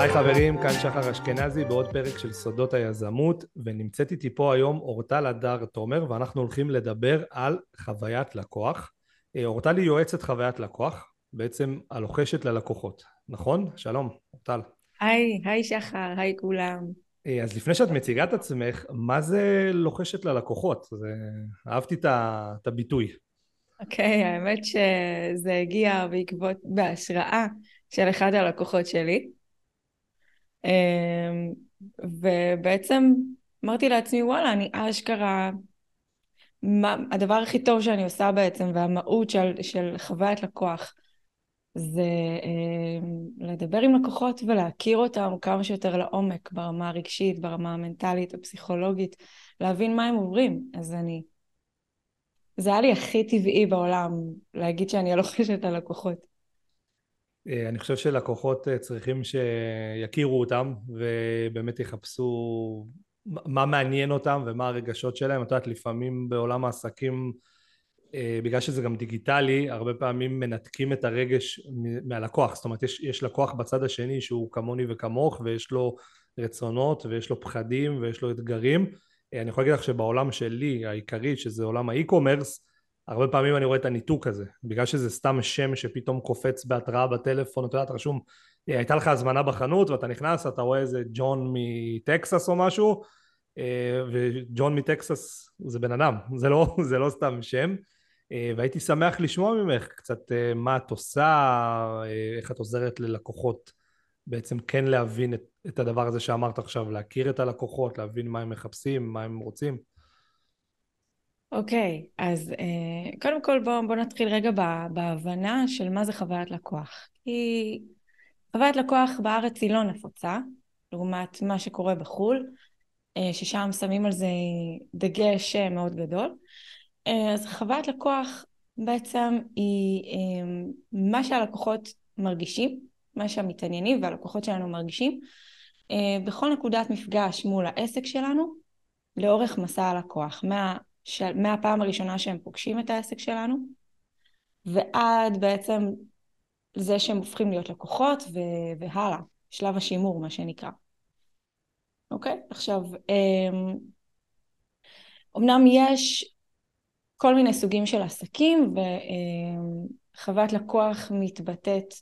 היי חברים, כאן שחר אשכנזי בעוד פרק של סודות היזמות ונמצאת איתי פה היום אורטל הדר תומר ואנחנו הולכים לדבר על חוויית לקוח. אה, אורטל היא יועצת חוויית לקוח, בעצם הלוחשת ללקוחות, נכון? שלום, אורטל. היי, היי שחר, היי כולם. אה, אז לפני שאת מציגה את עצמך, מה זה לוחשת ללקוחות? זה... אהבתי את הביטוי. אוקיי, okay, האמת שזה הגיע בעקבות, בהשראה של אחד הלקוחות שלי. אמ, ובעצם אמרתי לעצמי, וואלה, אני אשכרה, מה, הדבר הכי טוב שאני עושה בעצם, והמהות של, של חוויית לקוח, זה אה, לדבר עם לקוחות ולהכיר אותם כמה שיותר לעומק, ברמה הרגשית, ברמה המנטלית, הפסיכולוגית, להבין מה הם עוברים. אז אני... זה היה לי הכי טבעי בעולם להגיד שאני הלוחשת ללקוחות. אה, אני חושב שלקוחות אה, צריכים שיכירו אותם ובאמת יחפשו מה מעניין אותם ומה הרגשות שלהם. את יודעת, לפעמים בעולם העסקים, אה, בגלל שזה גם דיגיטלי, הרבה פעמים מנתקים את הרגש מהלקוח. זאת אומרת, יש, יש לקוח בצד השני שהוא כמוני וכמוך ויש לו רצונות ויש לו פחדים ויש לו אתגרים. אני יכול להגיד לך שבעולם שלי העיקרי, שזה עולם האי-קומרס, הרבה פעמים אני רואה את הניתוק הזה, בגלל שזה סתם שם שפתאום קופץ בהתראה בטלפון, אתה יודע, אתה רשום, אה, הייתה לך הזמנה בחנות ואתה נכנס, אתה רואה איזה ג'ון מטקסס או משהו, אה, וג'ון מטקסס זה בן אדם, זה לא, זה לא סתם שם, אה, והייתי שמח לשמוע ממך קצת מה את עושה, איך את עוזרת ללקוחות בעצם כן להבין את, את הדבר הזה שאמרת עכשיו, להכיר את הלקוחות, להבין מה הם מחפשים, מה הם רוצים. אוקיי, okay, אז uh, קודם כל בואו בוא נתחיל רגע בהבנה של מה זה חוויית לקוח. כי חוויית לקוח בארץ היא לא נפוצה, לעומת מה שקורה בחו"ל, uh, ששם שמים על זה דגש uh, מאוד גדול. Uh, אז חוויית לקוח בעצם היא uh, מה שהלקוחות מרגישים, מה שהמתעניינים והלקוחות שלנו מרגישים, uh, בכל נקודת מפגש מול העסק שלנו, לאורך מסע הלקוח. מה... של, מהפעם הראשונה שהם פוגשים את העסק שלנו, ועד בעצם זה שהם הופכים להיות לקוחות ו, והלאה, שלב השימור מה שנקרא. אוקיי? עכשיו, אמנם יש כל מיני סוגים של עסקים וחוות לקוח מתבטאת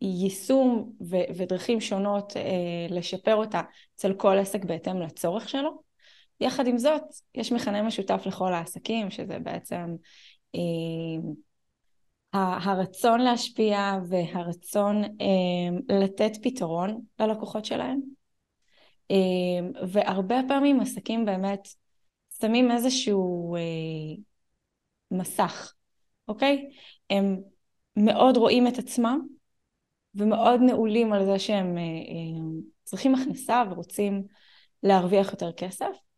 ביישום ודרכים שונות אה, לשפר אותה אצל כל עסק בהתאם לצורך שלו. יחד עם זאת, יש מכנה משותף לכל העסקים, שזה בעצם אה, הרצון להשפיע והרצון אה, לתת פתרון ללקוחות שלהם. אה, והרבה פעמים עסקים באמת שמים איזשהו אה, מסך, אוקיי? הם מאוד רואים את עצמם ומאוד נעולים על זה שהם אה, אה, צריכים הכנסה ורוצים להרוויח יותר כסף.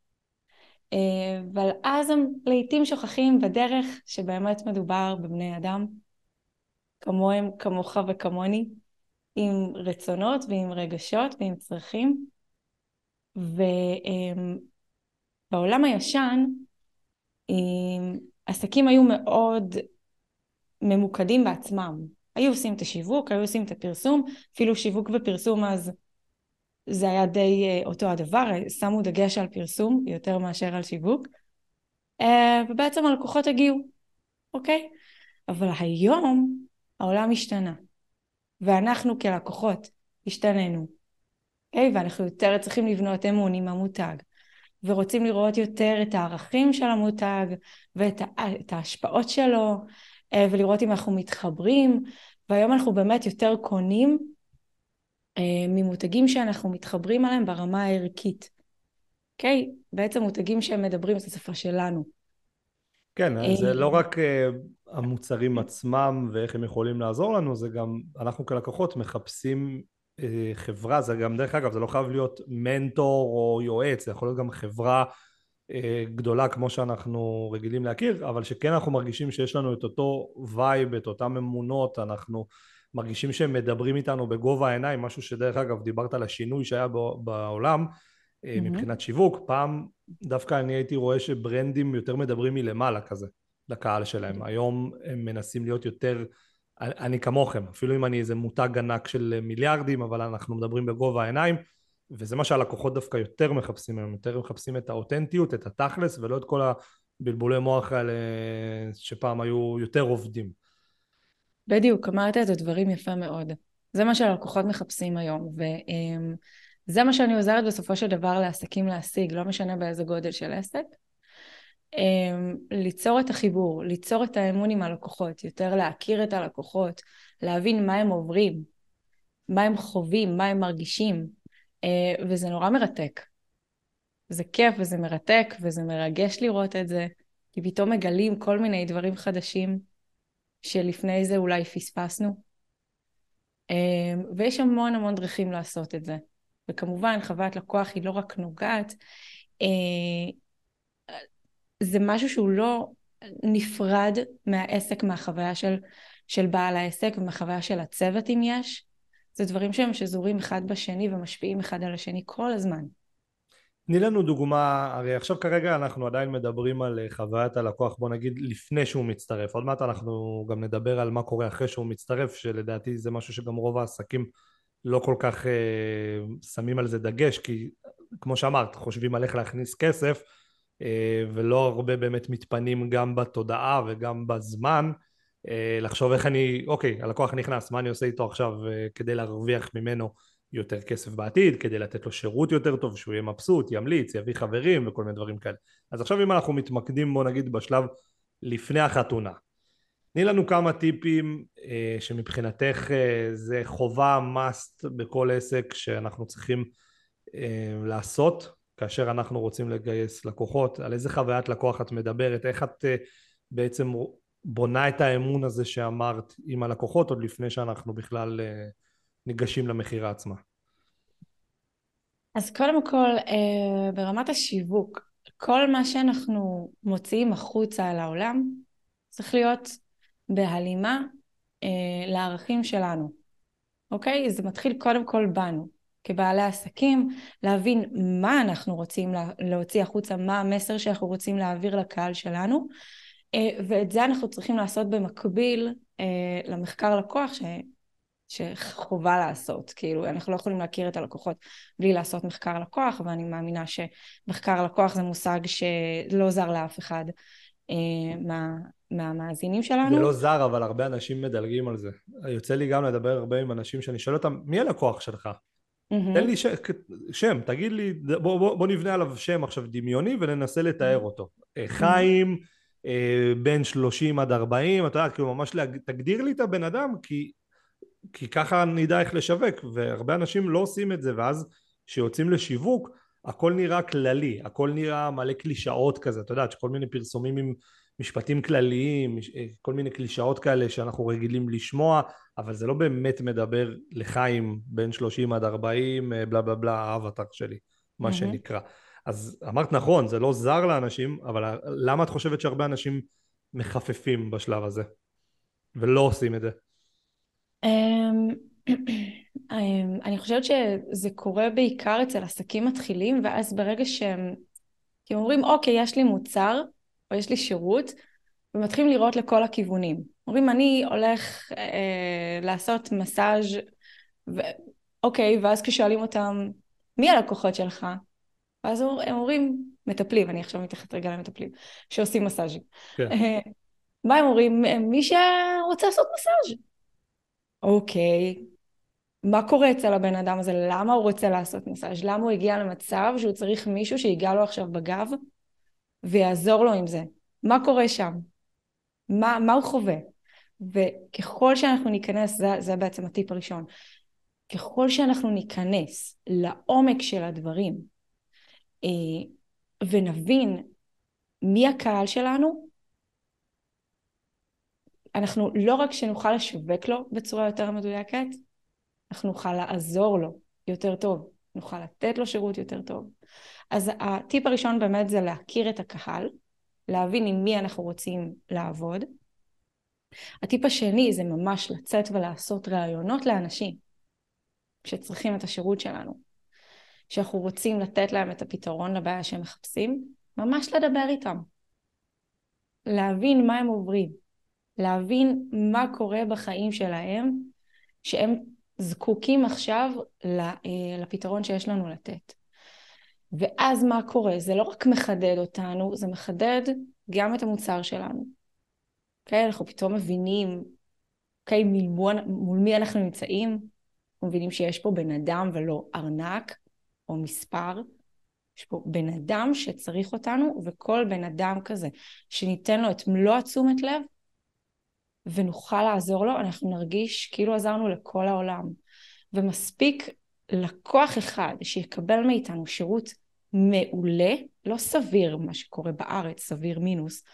אה, אבל אז הם לעיתים שוכחים בדרך שבאמת מדובר בבני אדם כמוהם, כמוך וכמוני, עם רצונות ועם רגשות ועם צרכים. ובעולם הישן עסקים היו מאוד ממוקדים בעצמם. היו עושים את השיווק, היו עושים את הפרסום, אפילו שיווק ופרסום אז זה היה די uh, אותו הדבר, שמו דגש על פרסום יותר מאשר על שיווק, uh, ובעצם הלקוחות הגיעו, אוקיי? אבל היום העולם השתנה, ואנחנו כלקוחות השתננו, אוקיי? ואנחנו יותר צריכים לבנות אמון עם המותג, ורוצים לראות יותר את הערכים של המותג, ואת ההשפעות שלו, uh, ולראות אם אנחנו מתחברים, והיום אנחנו באמת יותר קונים אה, ממותגים שאנחנו מתחברים עליהם ברמה הערכית. אוקיי? Okay? בעצם מותגים שהם מדברים את השפה שלנו. כן, אה, זה לא רק אה, המוצרים עצמם ואיך הם יכולים לעזור לנו, זה גם אנחנו כלקוחות מחפשים חברה, זה גם דרך אגב, זה לא חייב להיות מנטור או יועץ, זה יכול להיות גם חברה גדולה כמו שאנחנו רגילים להכיר, אבל שכן אנחנו מרגישים שיש לנו את אותו vibe, את אותן אמונות, אנחנו מרגישים שהם מדברים איתנו בגובה העיניים, משהו שדרך אגב דיברת על השינוי שהיה בעולם mm-hmm. מבחינת שיווק, פעם דווקא אני הייתי רואה שברנדים יותר מדברים מלמעלה כזה לקהל שלהם, היום הם מנסים להיות יותר אני כמוכם, אפילו אם אני איזה מותג ענק של מיליארדים, אבל אנחנו מדברים בגובה העיניים, וזה מה שהלקוחות דווקא יותר מחפשים היום, יותר מחפשים את האותנטיות, את התכלס, ולא את כל הבלבולי מוח האלה שפעם היו יותר עובדים. בדיוק, אמרת את הדברים יפה מאוד. זה מה שהלקוחות מחפשים היום, וזה מה שאני עוזרת בסופו של דבר לעסקים להשיג, לא משנה באיזה גודל של עסק. ליצור את החיבור, ליצור את האמון עם הלקוחות, יותר להכיר את הלקוחות, להבין מה הם עוברים, מה הם חווים, מה הם מרגישים, וזה נורא מרתק. זה כיף וזה מרתק וזה מרגש לראות את זה, כי פתאום מגלים כל מיני דברים חדשים שלפני זה אולי פספסנו. אמ, ויש המון המון דרכים לעשות את זה. וכמובן, חוויית לקוח היא לא רק נוגעת, אה, זה משהו שהוא לא נפרד מהעסק, מהחוויה של, של בעל העסק ומהחוויה של הצוות אם יש. זה דברים שהם שזורים אחד בשני ומשפיעים אחד על השני כל הזמן. תני לנו דוגמה, הרי עכשיו כרגע אנחנו עדיין מדברים על אה, חוויית הלקוח, בוא נגיד לפני שהוא מצטרף, עוד מעט אנחנו גם נדבר על מה קורה אחרי שהוא מצטרף, שלדעתי זה משהו שגם רוב העסקים לא כל כך אה, שמים על זה דגש, כי כמו שאמרת, חושבים על איך להכניס כסף, אה, ולא הרבה באמת מתפנים גם בתודעה וגם בזמן, אה, לחשוב איך אני, אוקיי, הלקוח נכנס, מה אני עושה איתו עכשיו אה, כדי להרוויח ממנו יותר כסף בעתיד, כדי לתת לו שירות יותר טוב, שהוא יהיה מבסוט, ימליץ, יביא חברים וכל מיני דברים כאלה. אז עכשיו אם אנחנו מתמקדים בוא נגיד בשלב לפני החתונה, תני לנו כמה טיפים אה, שמבחינתך אה, זה חובה must בכל עסק שאנחנו צריכים אה, לעשות כאשר אנחנו רוצים לגייס לקוחות, על איזה חוויית לקוח את מדברת, איך את אה, בעצם בונה את האמון הזה שאמרת עם הלקוחות עוד לפני שאנחנו בכלל אה, ניגשים למכירה עצמה? אז קודם כל, אה, ברמת השיווק, כל מה שאנחנו מוציאים החוצה על העולם צריך להיות בהלימה אה, לערכים שלנו, אוקיי? זה מתחיל קודם כל בנו, כבעלי עסקים, להבין מה אנחנו רוצים להוציא החוצה, מה המסר שאנחנו רוצים להעביר לקהל שלנו, אה, ואת זה אנחנו צריכים לעשות במקביל למחקר לקוח. שחובה לעשות, כאילו אנחנו לא יכולים להכיר את הלקוחות בלי לעשות מחקר לקוח ואני מאמינה שמחקר לקוח זה מושג שלא זר לאף אחד אה, מה, מהמאזינים שלנו. זה לא זר אבל הרבה אנשים מדלגים על זה. יוצא לי גם לדבר הרבה עם אנשים שאני שואל אותם מי הלקוח שלך? Mm-hmm. תן לי ש... שם, תגיד לי, בוא, בוא, בוא נבנה עליו שם עכשיו דמיוני וננסה לתאר אותו. Mm-hmm. חיים, אה, בין 30 עד 40, אתה יודע, כאילו ממש להג... תגדיר לי את הבן אדם, כי כי ככה נדע איך לשווק והרבה אנשים לא עושים את זה ואז כשיוצאים לשיווק הכל נראה כללי הכל נראה מלא קלישאות כזה. אתה יודע כל מיני פרסומים עם משפטים כלליים כל מיני קלישאות כאלה שאנחנו רגילים לשמוע אבל זה לא באמת מדבר לחיים בין 30 עד 40 בלה בלה בלה האבטר שלי מה mm-hmm. שנקרא. אז אמרת נכון זה לא זר לאנשים אבל למה את חושבת שהרבה אנשים מחפפים בשלב הזה ולא עושים את זה אני חושבת שזה קורה בעיקר אצל עסקים מתחילים, ואז ברגע שהם כי הם אומרים, אוקיי, יש לי מוצר, או יש לי שירות, ומתחילים לראות לכל הכיוונים. אומרים, אני הולך אה, לעשות מסאז' ו... אוקיי, ואז כששואלים אותם, מי הלקוחות שלך? ואז הם אומרים, מטפלים, אני עכשיו מתייחסת רגע למטפלים, שעושים מסאז'ים. כן. אה, מה הם אומרים? מי שרוצה לעשות מסאז'. אוקיי, מה קורה אצל הבן אדם הזה? למה הוא רוצה לעשות מסאז'? למה הוא הגיע למצב שהוא צריך מישהו שיגע לו עכשיו בגב ויעזור לו עם זה? מה קורה שם? מה, מה הוא חווה? וככל שאנחנו ניכנס, זה, זה בעצם הטיפ הראשון, ככל שאנחנו ניכנס לעומק של הדברים אה, ונבין מי הקהל שלנו, אנחנו לא רק שנוכל לשווק לו בצורה יותר מדויקת, אנחנו נוכל לעזור לו יותר טוב, נוכל לתת לו שירות יותר טוב. אז הטיפ הראשון באמת זה להכיר את הקהל, להבין עם מי אנחנו רוצים לעבוד. הטיפ השני זה ממש לצאת ולעשות ראיונות לאנשים שצריכים את השירות שלנו, שאנחנו רוצים לתת להם את הפתרון לבעיה שהם מחפשים, ממש לדבר איתם, להבין מה הם עוברים, להבין מה קורה בחיים שלהם, שהם זקוקים עכשיו אה, לפתרון שיש לנו לתת. ואז מה קורה? זה לא רק מחדד אותנו, זה מחדד גם את המוצר שלנו. Okay, אוקיי? אנחנו פתאום מבינים, אוקיי, okay, מול, מול מי אנחנו נמצאים, אנחנו מבינים שיש פה בן אדם ולא ארנק או מספר, יש פה בן אדם שצריך אותנו, וכל בן אדם כזה שניתן לו את מלוא התשומת לב, ונוכל לעזור לו, אנחנו נרגיש כאילו עזרנו לכל העולם. ומספיק לקוח אחד שיקבל מאיתנו שירות מעולה, לא סביר מה שקורה בארץ, סביר מינוס,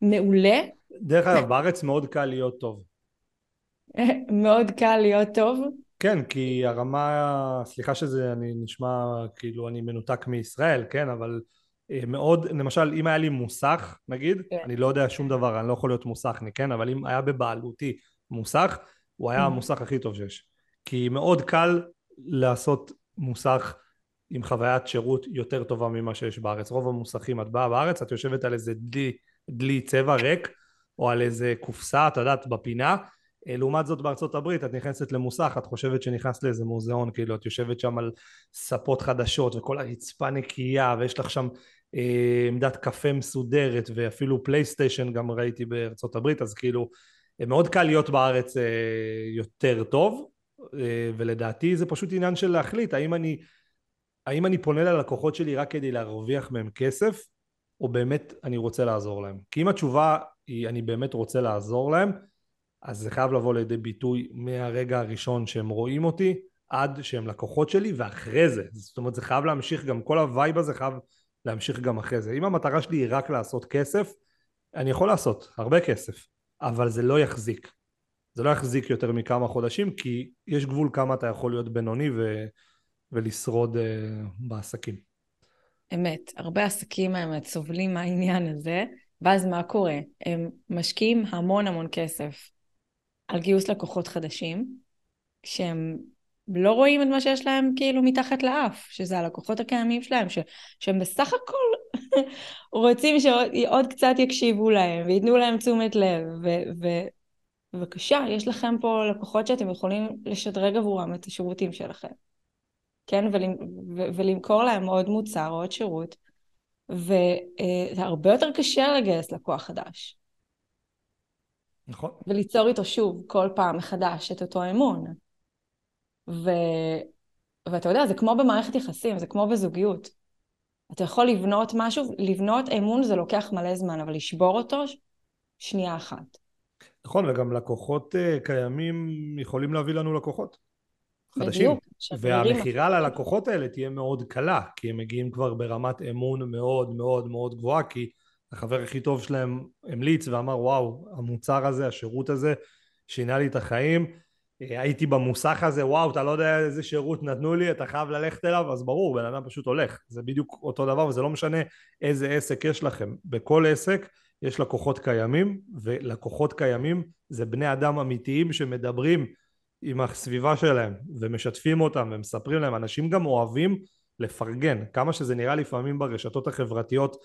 מעולה. דרך אגב, בארץ מאוד קל להיות טוב. מאוד קל להיות טוב. כן, כי הרמה, סליחה שזה אני נשמע כאילו אני מנותק מישראל, כן, אבל מאוד, למשל אם היה לי מוסך נגיד, כן. אני לא יודע שום דבר, אני לא יכול להיות מוסכניק, כן, אבל אם היה בבעלותי מוסך, הוא היה mm. המוסך הכי טוב שיש. כי מאוד קל לעשות מוסך עם חוויית שירות יותר טובה ממה שיש בארץ. רוב המוסכים, את באה בארץ, את יושבת על איזה דלי, דלי צבע ריק, או על איזה קופסה, את יודעת, בפינה, אה, לעומת זאת בארצות הברית את נכנסת למוסך את חושבת שנכנסת לאיזה מוזיאון כאילו את יושבת שם על ספות חדשות וכל הרצפה נקייה ויש לך שם אה, עמדת קפה מסודרת ואפילו פלייסטיישן גם ראיתי בארצות הברית אז כאילו אה, מאוד קל להיות בארץ אה, יותר טוב אה, ולדעתי זה פשוט עניין של להחליט האם אני האם אני פונה ללקוחות שלי רק כדי להרוויח מהם כסף או באמת אני רוצה לעזור להם. כי אם התשובה היא אני באמת רוצה לעזור להם אז זה חייב לבוא לידי ביטוי מהרגע הראשון שהם רואים אותי עד שהם לקוחות שלי ואחרי זה. זאת אומרת זה חייב להמשיך גם כל ה vibe הזה חייב להמשיך גם אחרי זה אם המטרה שלי היא רק לעשות כסף אני יכול לעשות הרבה כסף אבל זה לא יחזיק זה לא יחזיק יותר מכמה חודשים כי יש גבול כמה אתה יכול להיות בינוני ו... ולשרוד uh, בעסקים. אמת, הרבה עסקים האמת סובלים מהעניין הזה ואז מה קורה? הם משקיעים המון המון כסף על גיוס לקוחות חדשים, שהם לא רואים את מה שיש להם כאילו מתחת לאף, שזה הלקוחות הקיימים שלהם, ש, שהם בסך הכל רוצים שעוד קצת יקשיבו להם וייתנו להם תשומת לב, ובבקשה, יש לכם פה לקוחות שאתם יכולים לשדרג עבורם את השירותים שלכם, כן, ולמ, ו, ולמכור להם עוד מוצר או עוד שירות, וזה הרבה יותר קשה לגייס לקוח חדש. נכון. וליצור איתו שוב כל פעם מחדש את אותו אמון. ו... ואתה יודע, זה כמו במערכת יחסים, זה כמו בזוגיות. אתה יכול לבנות משהו, לבנות אמון זה לוקח מלא זמן, אבל לשבור אותו, שנייה אחת. נכון, וגם לקוחות uh, קיימים יכולים להביא לנו לקוחות חדשים. בדיוק. והמכירה ללקוחות האלה תהיה מאוד קלה, כי הם מגיעים כבר ברמת אמון מאוד מאוד מאוד גבוהה, כי החבר הכי טוב שלהם המליץ ואמר וואו המוצר הזה השירות הזה שינה לי את החיים הייתי במוסך הזה וואו אתה לא יודע איזה שירות נתנו לי אתה חייב ללכת אליו אז ברור בן אדם פשוט הולך. זה בדיוק אותו דבר וזה לא משנה איזה עסק יש לכם. בכל עסק יש לקוחות קיימים ולקוחות קיימים זה בני אדם אמיתיים שמדברים עם הסביבה שלהם ומשתפים אותם ומספרים להם. אנשים גם אוהבים לפרגן כמה שזה נראה לפעמים ברשתות החברתיות אה,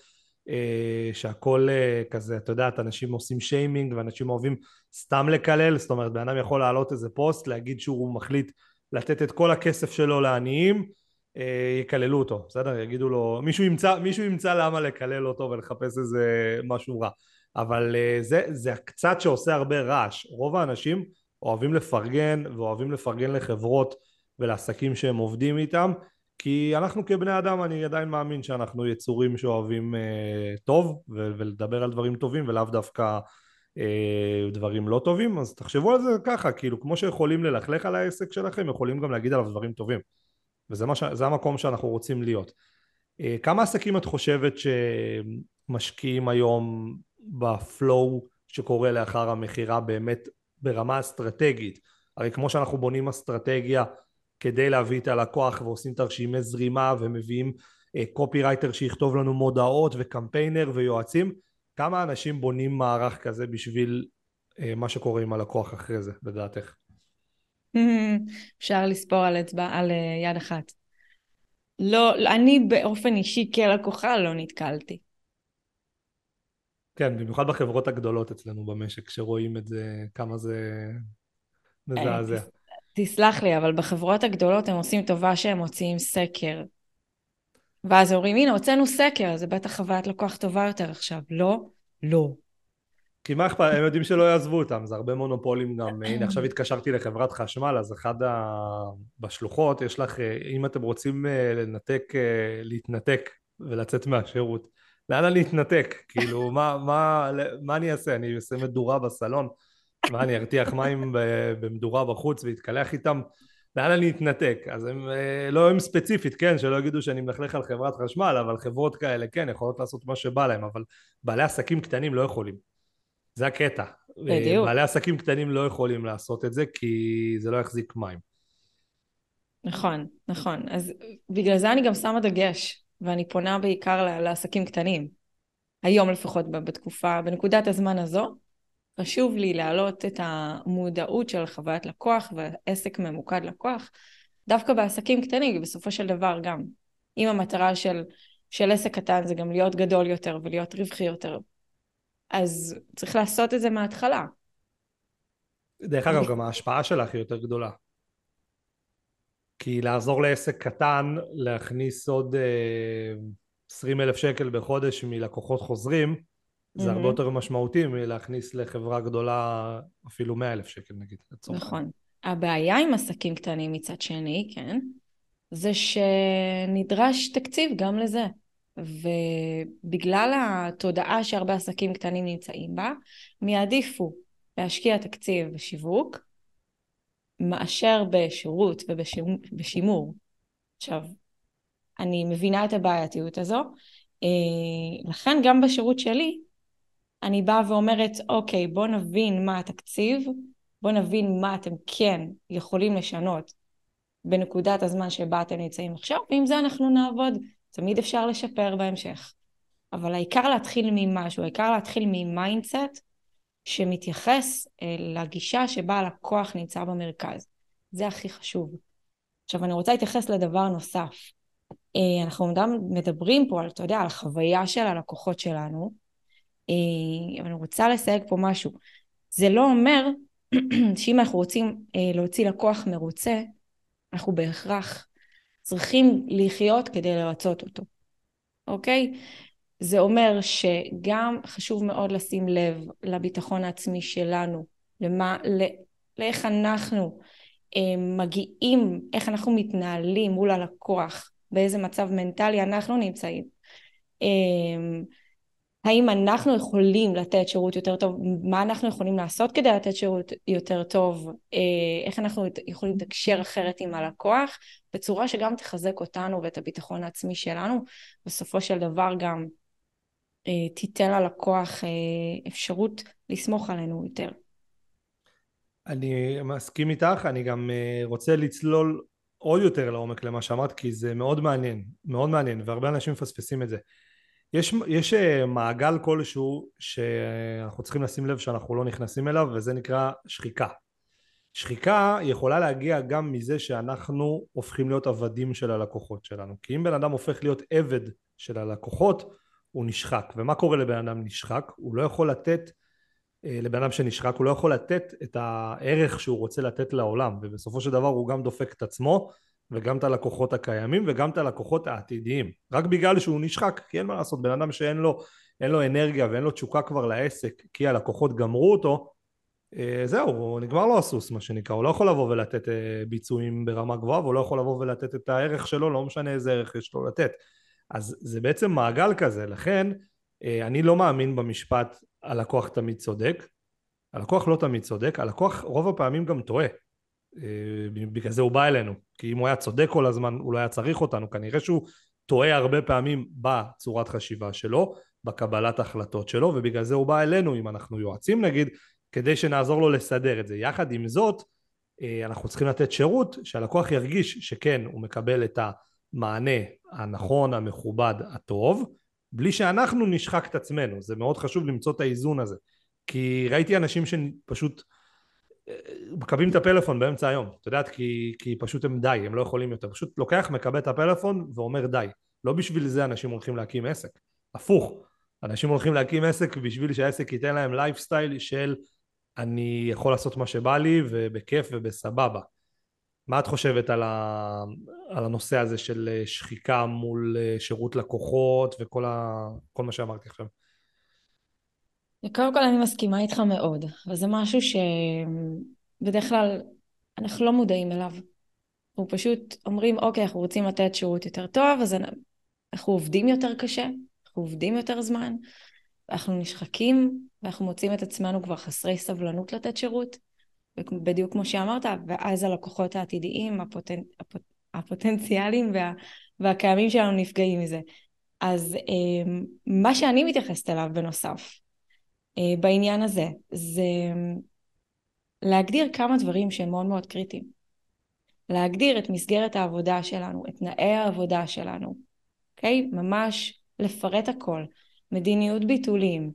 שהכל אה, כזה, אתה יודעת, אנשים עושים שיימינג ואנשים אוהבים סתם לקלל, זאת אומרת, בן אדם יכול להעלות איזה פוסט, להגיד שהוא מחליט לתת את כל הכסף שלו לעניים, אה, יקללו אותו, בסדר? יגידו לו, מישהו ימצא, מישהו ימצא למה לקלל אותו ולחפש איזה משהו רע. אבל זה, זה הקצת שעושה הרבה רעש. רוב האנשים אוהבים לפרגן ואוהבים לפרגן לחברות ולעסקים שהם עובדים איתם כי אנחנו כבני אדם אני עדיין מאמין שאנחנו יצורים שאוהבים אה, טוב ו- ולדבר על דברים טובים ולאו דווקא אה, דברים לא טובים. אז תחשבו על זה ככה כאילו כמו שיכולים ללכלך על העסק שלכם יכולים גם להגיד עליו דברים טובים. וזה ש- המקום שאנחנו רוצים להיות. אה, כמה עסקים את חושבת שמשקיעים היום בפלואו שקורה לאחר המכירה באמת ברמה אסטרטגית? הרי כמו שאנחנו בונים אסטרטגיה כדי להביא את הלקוח ועושים תרשימי זרימה ומביאים קופי uh, רייטר שיכתוב לנו מודעות וקמפיינר ויועצים כמה אנשים בונים מערך כזה בשביל uh, מה שקורה עם הלקוח אחרי זה לדעתך? אפשר לספור על אצבע, על uh, יד אחת. לא, אני באופן אישי כלקוחה לא נתקלתי. כן, במיוחד בחברות הגדולות אצלנו במשק, שרואים את זה, כמה זה מזעזע. תסלח לי, אבל בחברות הגדולות הם עושים טובה שהם מוציאים סקר. ואז אומרים, הנה, הוצאנו סקר, זה בטח חוויית לקוח טובה יותר עכשיו. לא, לא. כי מה אכפת, הם יודעים שלא יעזבו אותם, זה הרבה מונופולים גם. הנה, עכשיו התקשרתי לחברת חשמל, אז אחד ה... בשלוחות, יש לך, אם אתם רוצים אה, לנתק, אה, להתנתק ולצאת מהשירות, לאן אני אתנתק? כאילו, מה, מה, מה אני אעשה? אני אעשה מדורה בסלון? מה, אני ארתיח מים במדורה בחוץ ואתקלח איתם? לאן אני אתנתק? אז הם אה, לא הם ספציפית, כן, שלא יגידו שאני מלכלך על חברת חשמל, אבל חברות כאלה כן, יכולות לעשות מה שבא להם, אבל בעלי עסקים קטנים לא יכולים. זה הקטע. בדיוק. בעלי עסקים קטנים לא יכולים לעשות את זה, כי זה לא יחזיק מים. נכון, נכון. אז בגלל זה אני גם שמה דגש, ואני פונה בעיקר לעסקים קטנים. היום לפחות בתקופה, בנקודת הזמן הזו, חשוב לי להעלות את המודעות של חוויית לקוח ועסק ממוקד לקוח, דווקא בעסקים קטנים, בסופו של דבר גם. אם המטרה של, של עסק קטן זה גם להיות גדול יותר ולהיות רווחי יותר, אז צריך לעשות את זה מההתחלה. דרך אגב, גם ההשפעה שלך היא יותר גדולה. כי לעזור לעסק קטן להכניס עוד אה, 20 אלף שקל בחודש מלקוחות חוזרים, זה הרבה יותר משמעותי מלהכניס לחברה גדולה אפילו 100 אלף שקל נגיד. נכון. הבעיה עם עסקים קטנים מצד שני, כן, זה שנדרש תקציב גם לזה. ובגלל התודעה שהרבה עסקים קטנים נמצאים בה, הם יעדיפו להשקיע תקציב בשיווק מאשר בשירות ובשימור. עכשיו, אני מבינה את הבעייתיות הזו, אה, לכן גם בשירות שלי אני באה ואומרת, אוקיי, בוא נבין מה התקציב, בוא נבין מה אתם כן יכולים לשנות בנקודת הזמן שבה אתם נמצאים עכשיו, ועם זה אנחנו נעבוד. תמיד אפשר לשפר בהמשך. אבל העיקר להתחיל ממשהו, העיקר להתחיל מ mindset שמתייחס אה, לגישה שבה הלקוח נמצא במרכז. זה הכי חשוב. עכשיו אני רוצה להתייחס לדבר נוסף. אה, אנחנו מדברים פה אתה יודע, על החוויה של הלקוחות שלנו, אבל אני רוצה לסייג פה משהו. זה לא אומר שאם אנחנו רוצים להוציא לקוח מרוצה, אנחנו בהכרח צריכים לחיות כדי לרצות אותו, אוקיי? זה אומר שגם חשוב מאוד לשים לב לביטחון העצמי שלנו, למה, לא, לאיך אנחנו אה, מגיעים, איך אנחנו מתנהלים מול הלקוח, באיזה מצב מנטלי אנחנו נמצאים. אה, האם אנחנו יכולים לתת שירות יותר טוב, מה אנחנו יכולים לעשות כדי לתת שירות יותר טוב, אה, איך אנחנו יכולים לתקשר אחרת עם הלקוח, בצורה שגם תחזק אותנו ואת הביטחון העצמי שלנו, בסופו של דבר גם אה, תיתן ללקוח אה, אפשרות לסמוך עלינו יותר. אני מסכים איתך, אני גם רוצה לצלול עוד יותר לעומק למה שאמרת, כי זה מאוד מעניין, מאוד מעניין, והרבה אנשים מפספסים את זה. יש, יש אה, מעגל כלשהו שאנחנו צריכים לשים לב שאנחנו לא נכנסים אליו וזה נקרא שחיקה. שחיקה יכולה להגיע גם מזה שאנחנו הופכים להיות עבדים של הלקוחות שלנו כי אם בן אדם הופך להיות עבד של הלקוחות הוא נשחק ומה קורה לבן אדם נשחק? הוא לא יכול לתת אה, לבן אדם שנשחק הוא לא יכול לתת את הערך שהוא רוצה לתת לעולם ובסופו של דבר הוא גם דופק את עצמו וגם את הלקוחות הקיימים וגם את הלקוחות העתידיים. רק בגלל שהוא נשחק כי אין מה לעשות בן אדם שאין לו, לו אנרגיה ואין לו תשוקה כבר לעסק כי הלקוחות גמרו אותו אה, זהו נגמר לו הסוס מה שנקרא. הוא לא יכול לבוא ולתת אה, ביצועים ברמה גבוהה והוא לא יכול לבוא ולתת את הערך שלו לא משנה איזה ערך יש לו לתת. אז זה בעצם מעגל כזה. לכן אה, אני לא מאמין במשפט הלקוח תמיד צודק הלקוח לא תמיד צודק. הלקוח רוב הפעמים גם טועה בגלל זה הוא בא אלינו כי אם הוא היה צודק כל הזמן הוא לא היה צריך אותנו. כנראה שהוא טועה הרבה פעמים בצורת חשיבה שלו בקבלת החלטות שלו ובגלל זה הוא בא אלינו אם אנחנו יועצים נגיד כדי שנעזור לו לסדר את זה. יחד עם זאת אה, אנחנו צריכים לתת שירות שהלקוח ירגיש שכן הוא מקבל את המענה הנכון המכובד הטוב בלי שאנחנו נשחק את עצמנו. זה מאוד חשוב למצוא את האיזון הזה. כי ראיתי אנשים שפשוט מקבלים את הפלאפון באמצע היום, את יודעת, כי, כי פשוט הם די, הם לא יכולים יותר, פשוט לוקח, מקבל את הפלאפון ואומר די. לא בשביל זה אנשים הולכים להקים עסק, הפוך. אנשים הולכים להקים עסק בשביל שהעסק ייתן להם לייפסטייל של אני יכול לעשות מה שבא לי ובכיף ובסבבה. מה את חושבת על, ה... על הנושא הזה של אה, שחיקה מול אה, שירות לקוחות וכל ה... מה שאמרתי עכשיו? קודם כל אני מסכימה איתך מאוד, וזה משהו שבדרך כלל אנחנו לא מודעים אליו. אנחנו פשוט אומרים, אוקיי, אנחנו רוצים לתת שירות יותר טוב, אז אנחנו עובדים יותר קשה, אנחנו עובדים יותר זמן, אנחנו נשחקים, ואנחנו מוצאים את עצמנו כבר חסרי סבלנות לתת שירות, בדיוק כמו שאמרת, ואז הלקוחות העתידיים, הפוטנ... הפוט... הפוטנציאליים וה... והקיימים שלנו נפגעים מזה. אז אמ, מה שאני מתייחסת אליו בנוסף, אה, בעניין הזה, זה להגדיר כמה דברים שהם מאוד מאוד קריטיים. להגדיר את מסגרת העבודה שלנו, את תנאי העבודה שלנו, אוקיי? Okay? ממש לפרט הכל. מדיניות ביטולים,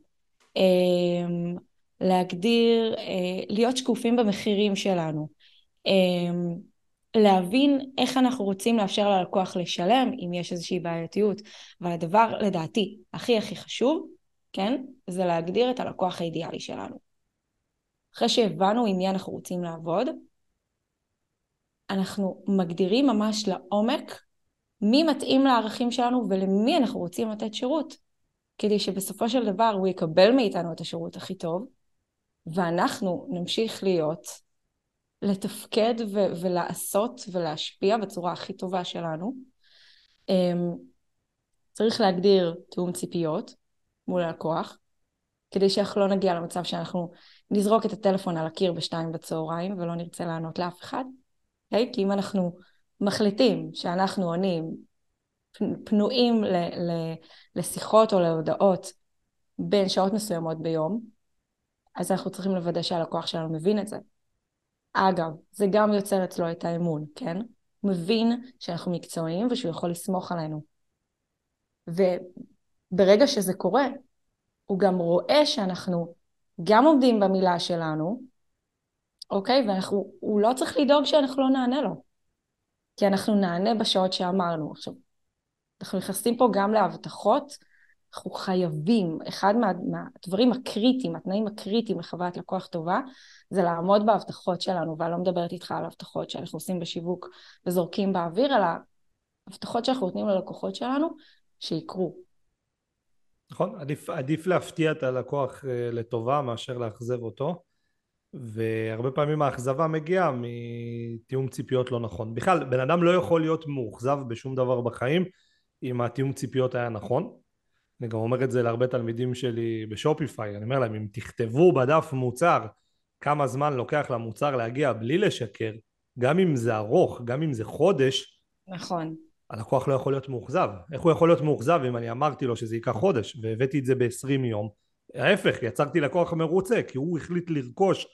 אמ, להגדיר, אה, להיות שקופים במחירים שלנו, אמ, להבין איך אנחנו רוצים לאפשר ללקוח לשלם, אם יש איזושהי בעייתיות. אבל הדבר, לדעתי, הכי הכי חשוב, כן, זה להגדיר את הלקוח האידיאלי שלנו. אחרי שהבנו עם מי אנחנו רוצים לעבוד, אנחנו מגדירים ממש לעומק מי מתאים לערכים שלנו ולמי אנחנו רוצים לתת שירות, כדי שבסופו של דבר הוא יקבל מאיתנו את השירות הכי טוב, ואנחנו נמשיך להיות, לתפקד ו- ולעשות ולהשפיע בצורה הכי טובה שלנו. אמ, צריך להגדיר תיאום ציפיות מול הלקוח, כדי שאנחנו לא נגיע למצב שאנחנו נזרוק את הטלפון על הקיר בשתיים בצהריים ולא נרצה לענות לאף אחד. Okay? אוקיי? כי אם אנחנו מחליטים שאנחנו עונים פנויים ל- ל- לשיחות או להודעות בין שעות מסוימות ביום, אז אנחנו צריכים לוודא שהלקוח שלנו מבין את זה. אגב, זה גם יוצר אצלו את האמון, כן? הוא מבין שאנחנו מקצועיים ושהוא יכול לסמוך עלינו. וברגע שזה קורה, הוא גם רואה שאנחנו גם עומדים במילה שלנו, אוקיי? והוא לא צריך לדאוג שאנחנו לא נענה לו. כי אנחנו נענה בשעות שאמרנו. עכשיו, אנחנו נכנסים פה גם להבטחות, אנחנו חייבים, אחד מה, מהדברים הקריטיים, התנאים הקריטיים לחוויית לקוח טובה, זה לעמוד בהבטחות שלנו, ואני לא מדברת איתך על הבטחות שאנחנו עושים בשיווק וזורקים באוויר, אלא הבטחות שאנחנו נותנים ללקוחות שלנו, שיקרו. נכון, עדיף, עדיף להפתיע את הלקוח אה, לטובה מאשר לאכזב אותו. והרבה פעמים האכזבה מגיעה מתיאום ציפיות לא נכון. בכלל, בן אדם לא יכול להיות מאוכזב בשום דבר בחיים אם התיאום ציפיות היה נכון. אני גם אומר את זה להרבה תלמידים שלי בשופיפיי, אני אומר להם אם תכתבו בדף מוצר כמה זמן לוקח למוצר להגיע בלי לשקר, גם אם זה ארוך, גם אם זה חודש, נכון. הלקוח לא יכול להיות מאוכזב. איך הוא יכול להיות מאוכזב אם אני אמרתי לו שזה ייקח חודש והבאתי את זה ב-20 יום? ההפך, יצרתי לקוח מרוצה כי הוא החליט לרכוש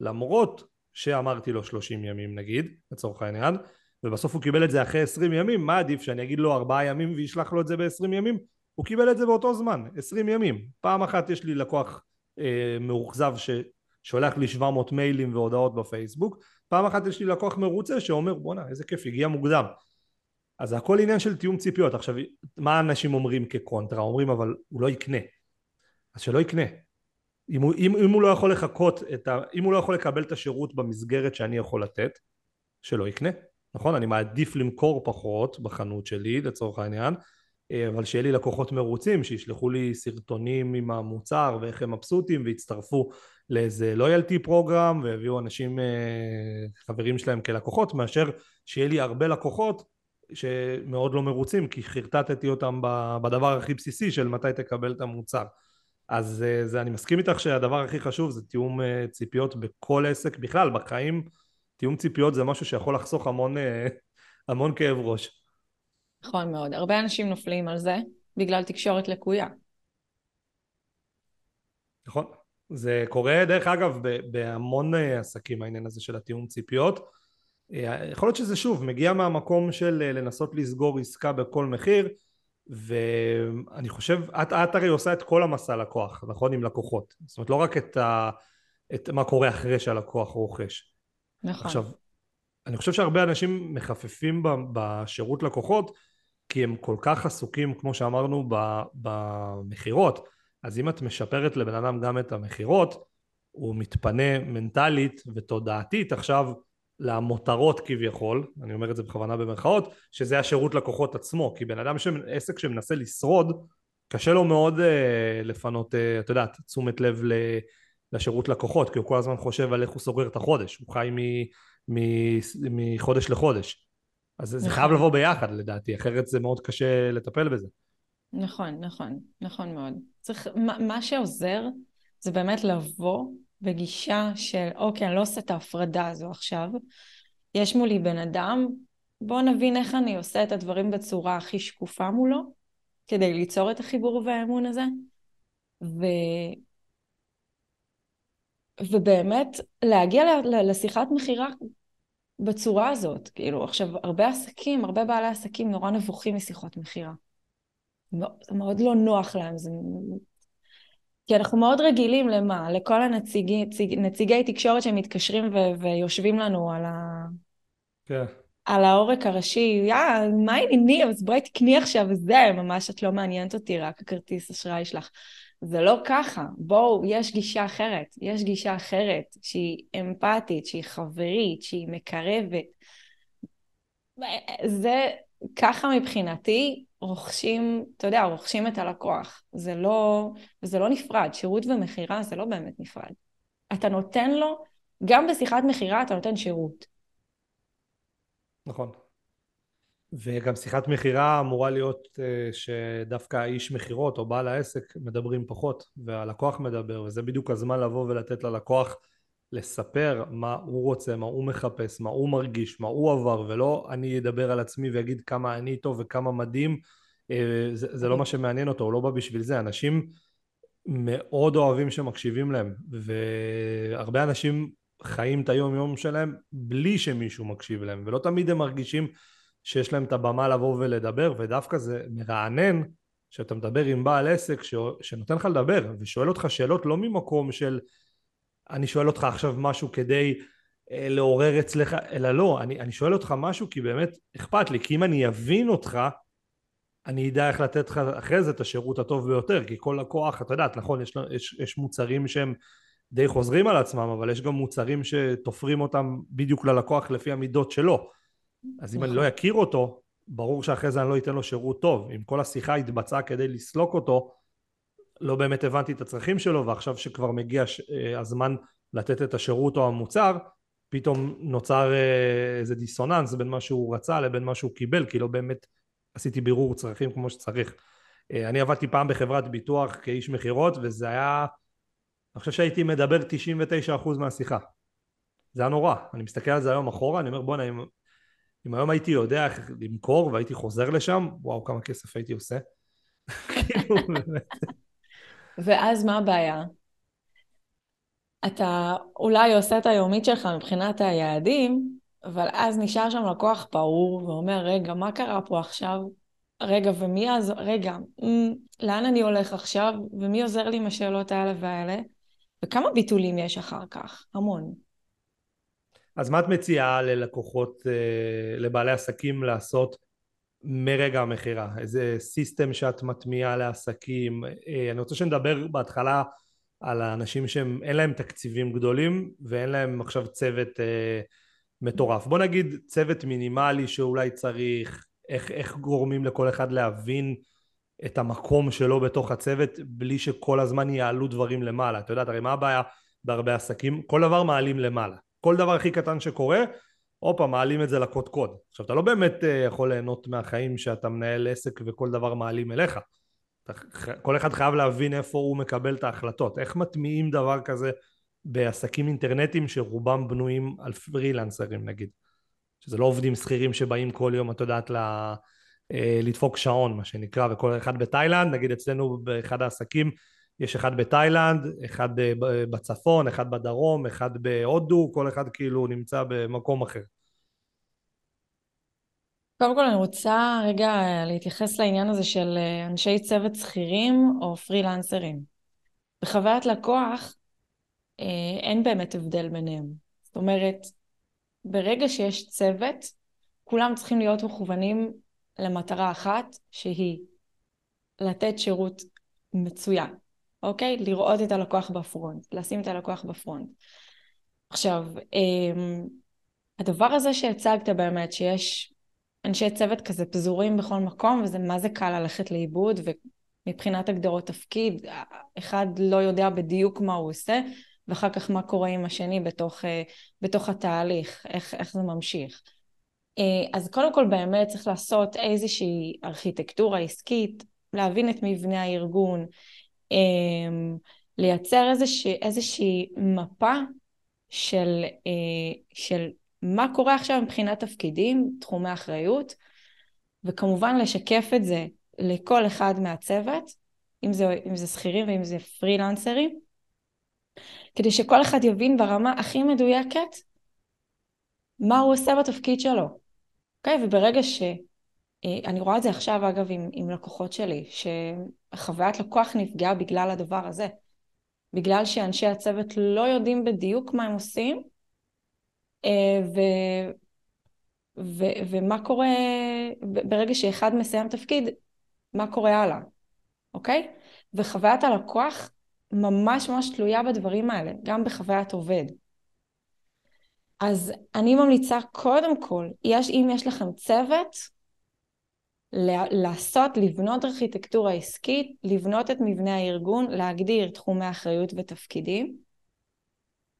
למרות שאמרתי לו 30 ימים נגיד, לצורך העניין, ובסוף הוא קיבל את זה אחרי 20 ימים, מה עדיף שאני אגיד לו 4 ימים וישלח לו את זה ב-20 ימים? הוא קיבל את זה באותו זמן, 20 ימים. פעם אחת יש לי לקוח אה, מאוכזב ששולח לי 700 מיילים והודעות בפייסבוק, פעם אחת יש לי לקוח מרוצה שאומר בואנה איזה כיף הגיע מוקדם. אז זה הכל עניין של תיאום ציפיות. עכשיו מה אנשים אומרים כקונטרה? אומרים אבל הוא לא יקנה. אז שלא יקנה. אם הוא, אם, אם הוא לא יכול לחכות את ה... אם הוא לא יכול לקבל את השירות במסגרת שאני יכול לתת, שלא יקנה, נכון? אני מעדיף למכור פחות בחנות שלי לצורך העניין, אה, אבל שיהיה לי לקוחות מרוצים, שישלחו לי סרטונים עם המוצר ואיך הם מבסוטים ויצטרפו לאיזה לויאלטי פרוגרם ויביאו אנשים, אה, חברים שלהם כלקוחות, מאשר שיהיה לי הרבה לקוחות שמאוד לא מרוצים כי חרטטתי אותם בדבר הכי בסיסי של מתי תקבל את המוצר. אז אה, זה, אני מסכים איתך שהדבר הכי חשוב זה תיאום אה, ציפיות בכל עסק בכלל בחיים תיאום ציפיות זה משהו שיכול לחסוך המון, אה, המון כאב ראש. נכון מאוד, הרבה אנשים נופלים על זה בגלל תקשורת לקויה. נכון, זה קורה דרך אגב בהמון עסקים העניין הזה של התיאום ציפיות יכול להיות שזה שוב מגיע מהמקום של לנסות לסגור עסקה בכל מחיר ואני חושב, את, את הרי עושה את כל המסע לקוח, נכון? עם לקוחות. זאת אומרת, לא רק את, ה, את מה קורה אחרי שהלקוח רוכש. נכון. עכשיו, אני חושב שהרבה אנשים מחפפים בשירות לקוחות, כי הם כל כך עסוקים, כמו שאמרנו, במכירות, אז אם את משפרת לבן אדם גם את המכירות, הוא מתפנה מנטלית ותודעתית עכשיו למותרות כביכול, אני אומר את זה בכוונה במרכאות, שזה השירות לקוחות עצמו, כי בן אדם, עסק שמנסה לשרוד, קשה לו מאוד אה, לפנות, אה, את יודעת, תשומת לב לשירות לקוחות, כי הוא כל הזמן חושב על איך הוא סוגר את החודש, הוא חי מחודש לחודש. אז זה חייב נכון. לבוא ביחד לדעתי, אחרת זה מאוד קשה לטפל בזה. נכון, נכון, נכון מאוד. צריך, מה, מה שעוזר זה באמת לבוא בגישה של אוקיי, אני לא עושה את ההפרדה הזו עכשיו, יש מולי בן אדם, בואו נבין איך אני עושה את הדברים בצורה הכי שקופה מולו, כדי ליצור את החיבור והאמון הזה, ו... ובאמת להגיע לשיחת מכירה בצורה הזאת. כאילו, עכשיו, הרבה עסקים, הרבה בעלי עסקים נורא נבוכים משיחות מכירה. זה מאוד לא נוח להם, זה... כי אנחנו מאוד רגילים למה? לכל הנציגי נציגי תקשורת שמתקשרים ו, ויושבים לנו על, ה... כן. על העורק הראשי, יא, מה העניינים? אז בואי תקני עכשיו וזה, ממש את לא מעניינת אותי, רק הכרטיס אשראי שלך. זה לא ככה. בואו, יש גישה אחרת. יש גישה אחרת שהיא אמפתית, שהיא חברית, שהיא מקרבת. זה ככה מבחינתי רוכשים, אתה יודע, רוכשים את הלקוח. זה לא, זה לא נפרד. שירות ומכירה זה לא באמת נפרד. אתה נותן לו, גם בשיחת מכירה אתה נותן שירות. נכון. וגם שיחת מכירה אמורה להיות uh, שדווקא האיש מכירות או בעל העסק מדברים פחות והלקוח מדבר וזה בדיוק הזמן לבוא ולתת ללקוח לספר מה הוא רוצה, מה הוא מחפש, מה הוא מרגיש, מה הוא עבר ולא אני אדבר על עצמי ואגיד כמה אני טוב וכמה מדהים. uh, זה, זה לא מה שמעניין אותו, הוא לא בא בשביל זה, אנשים מאוד אוהבים שמקשיבים להם והרבה אנשים חיים את היום יום שלהם בלי שמישהו מקשיב להם ולא תמיד הם מרגישים שיש להם את הבמה לבוא ולדבר ודווקא זה מרענן שאתה מדבר עם בעל עסק ש... שנותן לך לדבר ושואל אותך שאלות לא ממקום של אני שואל אותך עכשיו משהו כדי אה, לעורר אצלך אלא לא אני, אני שואל אותך משהו כי באמת אכפת לי כי אם אני אבין אותך אני אדע איך לתת לך אחרי זה את השירות הטוב ביותר כי כל לקוח אתה יודעת נכון יש, יש, יש מוצרים שהם די חוזרים על עצמם אבל יש גם מוצרים שתופרים אותם בדיוק ללקוח לפי המידות שלו אז אם אני לא אכיר אותו, ברור שאחרי זה אני לא אתן לו שירות טוב. אם כל השיחה התבצעה כדי לסלוק אותו, לא באמת הבנתי את הצרכים שלו, ועכשיו שכבר מגיע אה, הזמן לתת את השירות או המוצר, פתאום נוצר אה, איזה דיסוננס בין מה שהוא רצה לבין מה שהוא קיבל, כי לא באמת עשיתי בירור צרכים כמו שצריך. אה, אני עבדתי פעם בחברת ביטוח כאיש מכירות, וזה היה... אני חושב שהייתי מדבר 99% מהשיחה. זה היה נורא. אני מסתכל על זה היום אחורה, אני אומר בואנה, אם אם היום הייתי יודע איך למכור והייתי חוזר לשם, וואו, כמה כסף הייתי עושה. כאילו, ואז מה הבעיה? אתה אולי עושה את היומית שלך מבחינת היעדים, אבל אז נשאר שם לקוח פעור ואומר, רגע, מה קרה פה עכשיו? רגע, ומי יעזור? רגע, לאן אני הולך עכשיו? ומי עוזר לי עם השאלות האלה והאלה? וכמה ביטולים יש אחר כך? המון. אז מה את מציעה ללקוחות, אה, לבעלי עסקים לעשות מרגע המכירה? איזה סיסטם שאת מטמיעה לעסקים? אה, אני רוצה שנדבר בהתחלה על האנשים שאין להם תקציבים גדולים ואין להם עכשיו צוות אה, מטורף. בוא נגיד צוות מינימלי שאולי צריך, איך, איך גורמים לכל אחד להבין את המקום שלו בתוך הצוות בלי שכל הזמן יעלו דברים למעלה. את יודעת, הרי מה הבעיה בהרבה עסקים? כל דבר מעלים למעלה. כל דבר הכי קטן שקורה, הופה, מעלים את זה לקודקוד. עכשיו, אתה לא באמת uh, יכול ליהנות מהחיים שאתה מנהל עסק וכל דבר מעלים אליך. כל אחד חייב להבין איפה הוא מקבל את ההחלטות. איך מטמיעים דבר כזה בעסקים אינטרנטיים שרובם בנויים על פרילנסרים נגיד. שזה לא עובדים שכירים שבאים כל יום, את יודעת, ל... אה, לדפוק שעון, מה שנקרא, וכל אחד בתאילנד, נגיד אצלנו באחד העסקים יש אחד בתאילנד, אחד אה, בצפון, אחד בדרום, אחד בהודו, כל אחד כאילו נמצא במקום אחר. קודם כל אני רוצה רגע להתייחס לעניין הזה של אה, אנשי צוות שכירים או פרילנסרים. בחוויית לקוח אה, אין באמת הבדל ביניהם. זאת אומרת, ברגע שיש צוות, כולם צריכים להיות מכוונים למטרה אחת, שהיא לתת שירות מצוין. אוקיי? לראות את הלקוח בפרונט, לשים את הלקוח בפרונט. עכשיו, אמ, הדבר הזה שהצגת באמת, שיש אנשי צוות כזה פזורים בכל מקום, וזה מה זה קל ללכת לאיבוד, ומבחינת הגדרות תפקיד, אחד לא יודע בדיוק מה הוא עושה, ואחר כך מה קורה עם השני בתוך, אה, בתוך התהליך, איך, איך זה ממשיך. אה, אז קודם כל באמת צריך לעשות איזושהי ארכיטקטורה עסקית, להבין את מבנה הארגון, לייצר איזושהי, איזושהי מפה של, של מה קורה עכשיו מבחינת תפקידים, תחומי אחריות, וכמובן לשקף את זה לכל אחד מהצוות, אם זה, אם זה שכירים ואם זה פרילנסרים, כדי שכל אחד יבין ברמה הכי מדויקת מה הוא עושה בתפקיד שלו. אוקיי? Okay? וברגע ש... אה, אני רואה את זה עכשיו אגב עם, עם לקוחות שלי, שחוויית לקוח נפגעה בגלל הדבר הזה. בגלל שאנשי הצוות לא יודעים בדיוק מה הם עושים, אה, ו, ו, ומה קורה ברגע שאחד מסיים תפקיד, מה קורה הלאה, אוקיי? וחוויית הלקוח ממש ממש תלויה בדברים האלה, גם בחוויית עובד. אז אני ממליצה קודם כל, יש, אם יש לכם צוות, לעשות, לבנות ארכיטקטורה עסקית, לבנות את מבנה הארגון, להגדיר תחומי אחריות ותפקידים,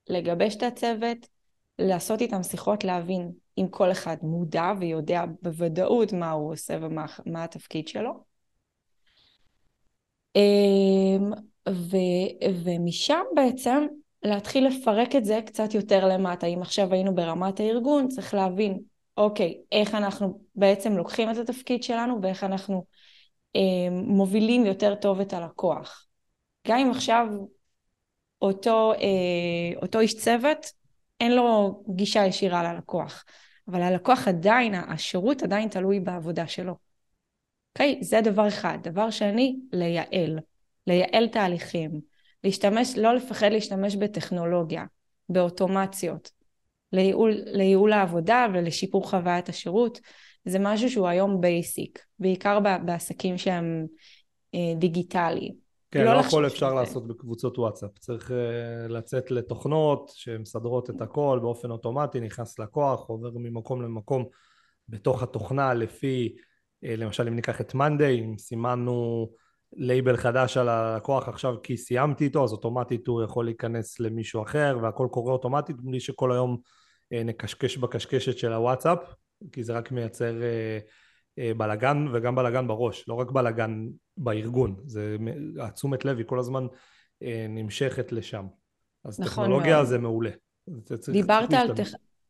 לגבש את הצוות, לעשות איתם שיחות, להבין אם כל אחד מודע ויודע בוודאות מה הוא עושה ומה התפקיד שלו. אמ, ו, ומשם בעצם להתחיל לפרק את זה קצת יותר למטה. אם עכשיו היינו ברמת הארגון, צריך להבין, אוקיי, איך אנחנו בעצם לוקחים את התפקיד שלנו ואיך אנחנו אה, מובילים יותר טוב את הלקוח. גם אם עכשיו אותו, אה, אותו איש צוות, אין לו גישה ישירה ללקוח, אבל הלקוח עדיין, השירות עדיין תלוי בעבודה שלו. אוקיי? זה דבר אחד. דבר שני, לייעל. לייעל תהליכים, להשתמש, לא לפחד להשתמש בטכנולוגיה, באוטומציות, לייעול, לייעול העבודה ולשיפור חוויית השירות. זה משהו שהוא היום basic, בעיקר בעסקים שהם אה, דיגיטליים. כן, לא, לא הכל אפשר שזה. לעשות בקבוצות וואטסאפ. צריך אה, לצאת לתוכנות שמסדרות את הכל באופן אוטומטי, נכנס לקוח, עובר ממקום למקום בתוך התוכנה לפי, אה, למשל אם ניקח את Monday, אם סימנו לייבל חדש על הלקוח עכשיו כי סיימתי איתו, אז אוטומטית הוא יכול להיכנס למישהו אחר והכל קורה אוטומטית בלי שכל היום נקשקש בקשקשת של הוואטסאפ, כי זה רק מייצר אה, אה, בלאגן וגם בלאגן בראש, לא רק בלאגן בארגון, זה התשומת לב היא כל הזמן נמשכת לשם. אז נכון טכנולוגיה מאוד. זה מעולה. דיברת על, טכ...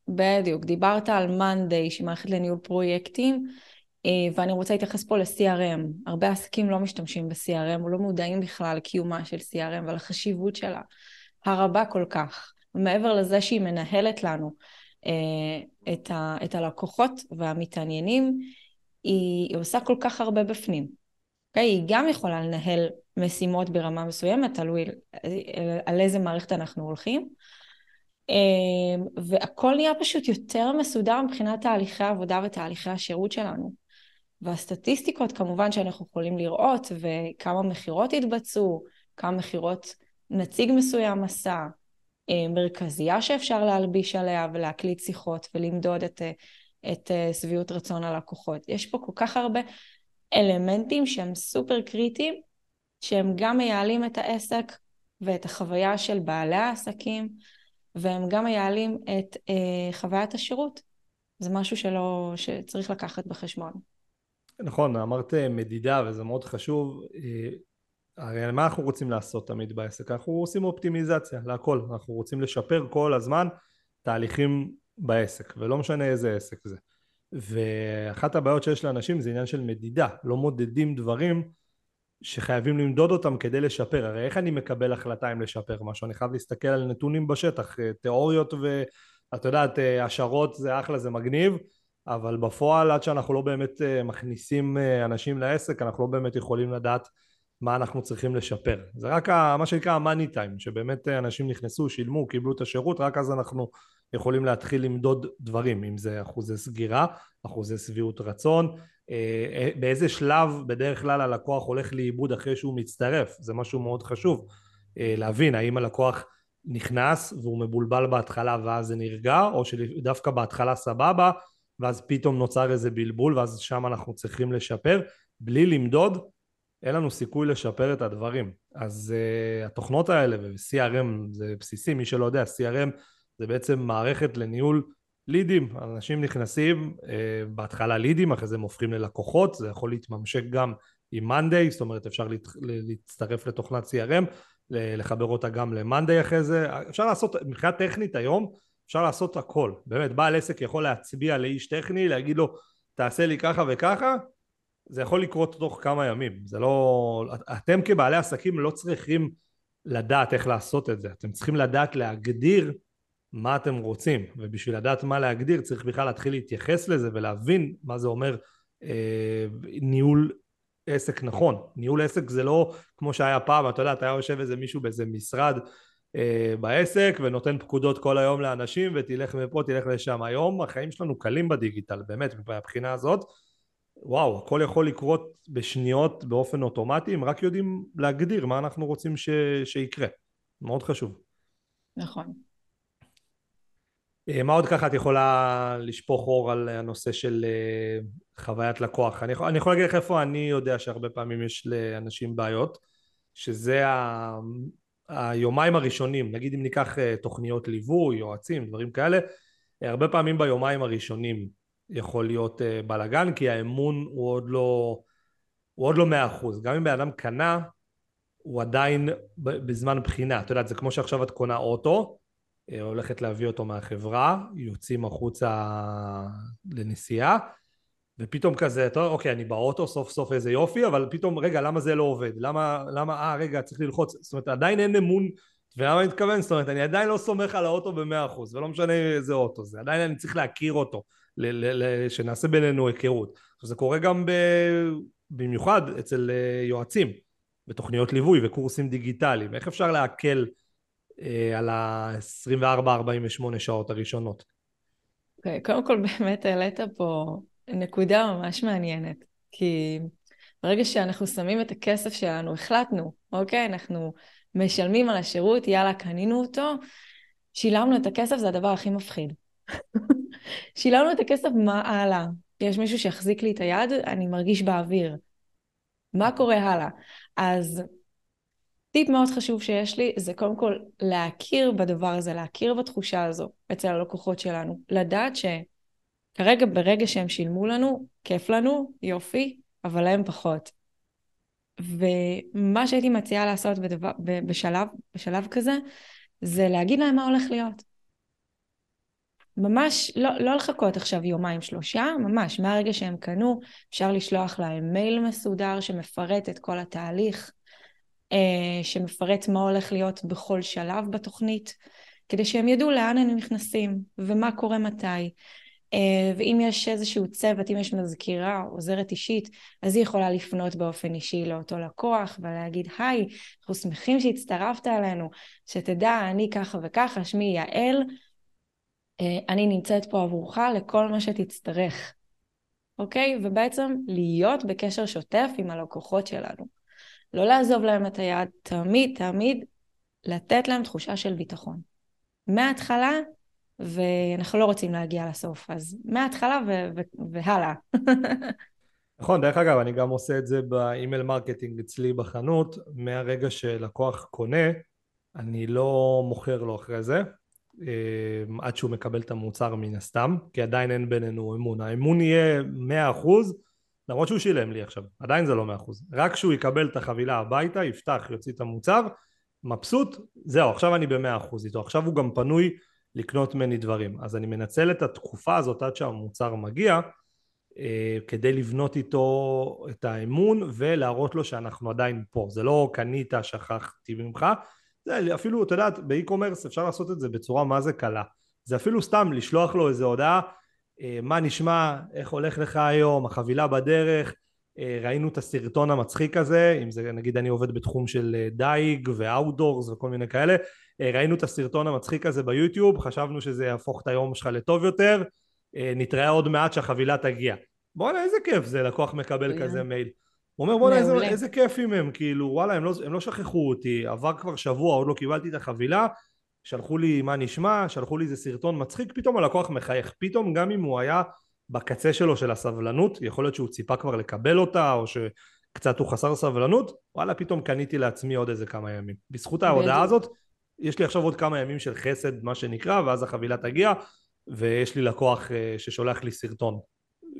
בדיוק, דיברת על מאנדיי, שהיא מערכת לניהול פרויקטים. אה, ואני רוצה להתייחס פה ל-CRM. הרבה עסקים לא משתמשים ב-CRM, או לא מודעים בכלל לקיומה של CRM ולחשיבות שלה הרבה כל כך. מעבר לזה שהיא מנהלת לנו אה, את, ה, את הלקוחות והמתעניינים, היא, היא עושה כל כך הרבה בפנים. Okay? אוקיי? היא גם יכולה לנהל משימות ברמה מסוימת, תלוי על איזה מערכת אנחנו הולכים. אה, והכל נהיה פשוט יותר מסודר מבחינת תהליכי העבודה ותהליכי השירות שלנו. והסטטיסטיקות כמובן שאנחנו יכולים לראות, וכמה מכירות התבצעו, כמה מכירות נציג מסוים עשה, אה, מרכזייה שאפשר להלביש עליה ולהקליט שיחות ולמדוד את, אה, את אה, שביעות רצון הלקוחות. יש פה כל כך הרבה אלמנטים שהם סופר קריטיים, שהם גם מייעלים את העסק ואת החוויה של בעלי העסקים, והם גם מייעלים את אה, חוויית השירות. זה משהו שלא, שצריך לקחת בחשבון. נכון, אמרת מדידה וזה מאוד חשוב. הרי מה אנחנו רוצים לעשות תמיד בעסק? אנחנו עושים אופטימיזציה להכל, אנחנו רוצים לשפר כל הזמן תהליכים בעסק, ולא משנה איזה עסק זה. ואחת הבעיות שיש לאנשים זה עניין של מדידה, לא מודדים דברים שחייבים למדוד אותם כדי לשפר. הרי איך אני מקבל החלטה אם לשפר משהו? אני חייב להסתכל על נתונים בשטח, אה, תיאוריות ואת יודעת, אה, השערות זה אחלה, זה מגניב, אבל בפועל עד שאנחנו לא באמת אה, מכניסים אנשים לעסק אנחנו לא באמת יכולים לדעת מה אנחנו צריכים לשפר. זה רק מה שנקרא המאני טיים שבאמת אנשים נכנסו שילמו קיבלו את השירות רק אז אנחנו יכולים להתחיל למדוד דברים, אם זה אחוזי סגירה, אחוזי שביעות רצון, אה, אה, באיזה שלב בדרך כלל הלקוח הולך לאיבוד אחרי שהוא מצטרף, זה משהו מאוד חשוב אה, להבין, האם הלקוח נכנס והוא מבולבל בהתחלה ואז זה נרגע, או שדווקא בהתחלה סבבה ואז פתאום נוצר איזה בלבול ואז שם אנחנו צריכים לשפר, בלי למדוד אין לנו סיכוי לשפר את הדברים. אז uh, התוכנות האלה, ו-CRM זה בסיסי, מי שלא יודע, CRM זה בעצם מערכת לניהול לידים, אנשים נכנסים, uh, בהתחלה לידים, אחרי זה הם הופכים ללקוחות, זה יכול להתממשק גם עם מאנדיי, זאת אומרת אפשר להת, להצטרף לתוכנת CRM, לחבר אותה גם למאנדיי אחרי זה, אפשר לעשות, מבחינה טכנית היום, אפשר לעשות הכל, באמת, בעל עסק יכול להצביע לאיש טכני, להגיד לו תעשה לי ככה וככה, זה יכול לקרות תוך כמה ימים, זה לא... אתם כבעלי עסקים לא צריכים לדעת איך לעשות את זה, אתם צריכים לדעת להגדיר מה אתם רוצים, ובשביל לדעת מה להגדיר צריך בכלל להתחיל להתייחס לזה ולהבין מה זה אומר אה, ניהול עסק נכון. ניהול עסק זה לא כמו שהיה פעם, אתה יודע, אתה היה יושב איזה מישהו באיזה משרד אה, בעסק ונותן פקודות כל היום לאנשים ותלך מפה, תלך לשם. היום החיים שלנו קלים בדיגיטל, באמת, מבחינה הזאת. וואו, הכל יכול לקרות בשניות באופן אוטומטי, אם רק יודעים להגדיר מה אנחנו רוצים ש... שיקרה. מאוד חשוב. נכון. אה, מה עוד ככה את יכולה לשפוך אור על הנושא של אה, חוויית לקוח? אני יכול, אני יכול להגיד לך איפה אני יודע שהרבה פעמים יש לאנשים בעיות, שזה ה... היומיים הראשונים, נגיד אם ניקח אה, תוכניות ליווי, יועצים, דברים כאלה, הרבה פעמים ביומיים הראשונים יכול להיות בלאגן, כי האמון הוא עוד לא, הוא עוד לא מאה אחוז. גם אם בן אדם קנה, הוא עדיין בזמן בחינה. את יודעת, זה כמו שעכשיו את קונה אוטו, אה, הולכת להביא אותו מהחברה, יוצאים החוצה לנסיעה, ופתאום כזה, טוב, אוקיי, אני באוטו, סוף סוף איזה יופי, אבל פתאום, רגע, למה זה לא עובד? למה, למה, אה, רגע, צריך ללחוץ, זאת אומרת, עדיין אין אמון, ולמה אני מתכוון? זאת אומרת, אני עדיין לא סומך על האוטו במאה אחוז, ולא משנה איזה אוטו זה, עדיין אני צריך להכיר אותו, שנעשה בינינו היכרות. עכשיו, זה קורה גם ב... במיוחד אצל אה, יועצים, בתוכניות ליווי וקורסים דיגיטליים, איך אפשר להקל אה, על ה-24-48 שעות הראשונות. Okay, אוקיי, קודם כל באמת העלית פה נקודה ממש מעניינת, כי ברגע שאנחנו שמים את הכסף שלנו, החלטנו, אוקיי? אנחנו משלמים על השירות, יאללה, קנינו אותו, שילמנו את הכסף, זה הדבר הכי מפחיד. שילמנו את הכסף, מה הלאה? יש מישהו שיחזיק לי את היד, אני מרגיש באוויר. מה קורה הלאה? אז טיפ מאוד חשוב שיש לי זה קודם כל להכיר בדבר הזה, להכיר בתחושה הזו אצל הלקוחות שלנו. לדעת שכרגע ברגע שהם שילמו לנו, כיף לנו, יופי, אבל להם פחות. ומה שהייתי מציעה לעשות בדבר, בשלב, בשלב כזה, זה להגיד להם מה הולך להיות. ממש לא, לא לחכות עכשיו יומיים שלושה, ממש מהרגע שהם קנו אפשר לשלוח להם מייל מסודר שמפרט את כל התהליך, אה, שמפרט מה הולך להיות בכל שלב בתוכנית, כדי שהם ידעו לאן הם נכנסים ומה קורה מתי. אה, ואם יש איזשהו צוות, אם יש מזכירה, עוזרת אישית, אז היא יכולה לפנות באופן אישי לאותו לקוח ולהגיד, היי, אנחנו שמחים שהצטרפת אלינו, שתדע, אני ככה וככה, שמי יעל, אני נמצאת פה עבורך לכל מה שתצטרך, אוקיי? ובעצם להיות בקשר שוטף עם הלקוחות שלנו. לא לעזוב להם את היד, תמיד, תמיד לתת להם תחושה של ביטחון. מההתחלה, ואנחנו לא רוצים להגיע לסוף, אז מההתחלה ו- ו- והלאה. נכון, דרך אגב, אני גם עושה את זה ב email marketing אצלי בחנות, מהרגע שלקוח קונה, אני לא מוכר לו אחרי זה, אה, עד שהוא מקבל את המוצר מן הסתם, כי עדיין אין בינינו אמון. האמון יהיה 100%, למרות שהוא שילם לי עכשיו, עדיין זה לא מאה אחוז. רק כשהוא יקבל את החבילה הביתה, יפתח, יוציא את המוצר, מבסוט, זהו, עכשיו אני במאה אחוז איתו, עכשיו הוא גם פנוי לקנות ממני דברים. אז אני מנצל את התקופה הזאת עד שהמוצר מגיע, אה, כדי לבנות איתו את האמון ולהראות לו שאנחנו עדיין פה. זה לא קנית, שכחתי ממך, זה אפילו, את יודעת, ב e-commerce אפשר לעשות את זה בצורה מה זה קלה. זה אפילו סתם לשלוח לו איזו הודעה אה, מה נשמע, איך הולך לך היום, החבילה בדרך, אה, ראינו את הסרטון המצחיק הזה, אם זה נגיד אני עובד בתחום של אה, דייג ו outdoors וכל מיני כאלה, ראינו את הסרטון המצחיק הזה ביוטיוב, חשבנו שזה יהפוך את היום שלך לטוב יותר, נתראה עוד מעט שהחבילה תגיע. בואנה איזה כיף זה, לקוח מקבל כזה מייל. הוא אומר בואנה איזה, איזה כיפים הם, כאילו וואלה הם לא, הם לא שכחו אותי, עבר כבר שבוע, עוד לא קיבלתי את החבילה, שלחו לי מה נשמע, שלחו לי איזה סרטון מצחיק, פתאום הלקוח מחייך, פתאום גם אם הוא היה בקצה שלו של הסבלנות, יכול להיות שהוא ציפה כבר לקבל אותה, או שקצת הוא חסר סבלנות, וואלה פתאום קניתי לעצמי עוד איזה כמה ימים. בזכות ההודעה הזאת, יש לי עכשיו עוד כמה ימים של חסד, מה שנקרא, ואז החבילה תגיע, ויש לי לקוח אה, ששולח לי סרטון.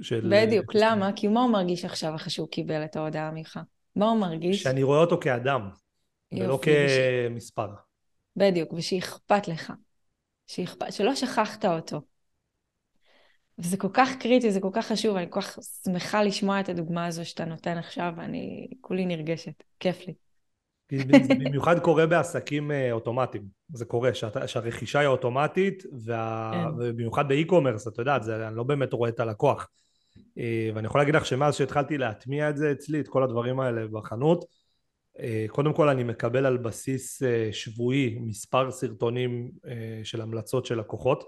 של... בדיוק, למה? כי מה הוא מרגיש עכשיו אחרי שהוא קיבל את ההודעה ממך? מה הוא מרגיש? שאני רואה אותו כאדם, ולא כמספר. בדיוק, ושאכפת לך. שאכפת, שלא שכחת אותו. וזה כל כך קריטי, זה כל כך חשוב, אני כל כך שמחה לשמוע את הדוגמה הזו שאתה נותן עכשיו, ואני כולי נרגשת, כיף לי. במיוחד קורה בעסקים אה, אוטומטיים, זה קורה, שאת, שהרכישה היא אוטומטית, וה, כן. ובמיוחד באי-קומרס, את יודעת, זה, אני לא באמת רואה את הלקוח. אה, ואני יכול להגיד לך שמאז שהתחלתי להטמיע את זה אצלי, את כל הדברים האלה בחנות, אה, קודם כל אני מקבל על בסיס שבועי מספר סרטונים של המלצות של לקוחות,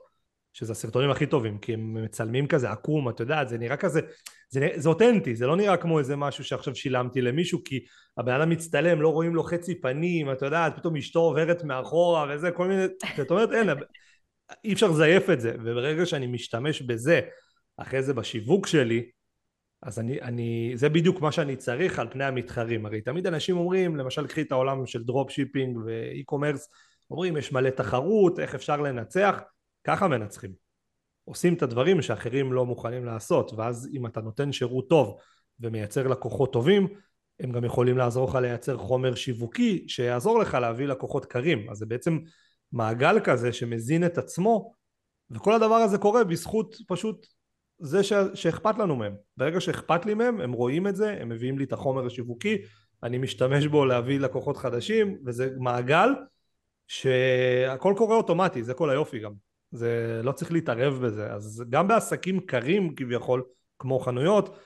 שזה הסרטונים הכי טובים, כי הם מצלמים כזה עקום, את יודעת, זה נראה כזה, זה, זה אותנטי, זה לא נראה כמו איזה משהו שעכשיו שילמתי למישהו, כי הבן אדם מצטלם, לא רואים לו חצי פנים, את יודעת, פתאום אשתו עוברת מאחורה וזה, כל מיני, זאת אומרת, אין, אי אפשר לזייף את זה, וברגע שאני משתמש בזה, אחרי זה בשיווק שלי, אז אני, אני, זה בדיוק מה שאני צריך על פני המתחרים, הרי תמיד אנשים אומרים, למשל קחי את העולם של dropshipping ו e-commerce, אומרים יש מלא תחרות, איך אפשר לנצח, ככה מנצחים. עושים את הדברים שאחרים לא מוכנים לעשות, ואז אם אתה נותן שירות טוב ומייצר לקוחות טובים, הם גם יכולים לעזור לך לייצר חומר שיווקי שיעזור לך להביא לקוחות קרים. אז זה בעצם מעגל כזה שמזין את עצמו, וכל הדבר הזה קורה בזכות פשוט זה ש... שאכפת לנו מהם. ברגע שאכפת לי מהם, הם רואים את זה, הם מביאים לי את החומר השיווקי, אני משתמש בו להביא לקוחות חדשים, וזה מעגל שהכל קורה אוטומטי, זה כל היופי גם. זה לא צריך להתערב בזה אז גם בעסקים קרים כביכול כמו חנויות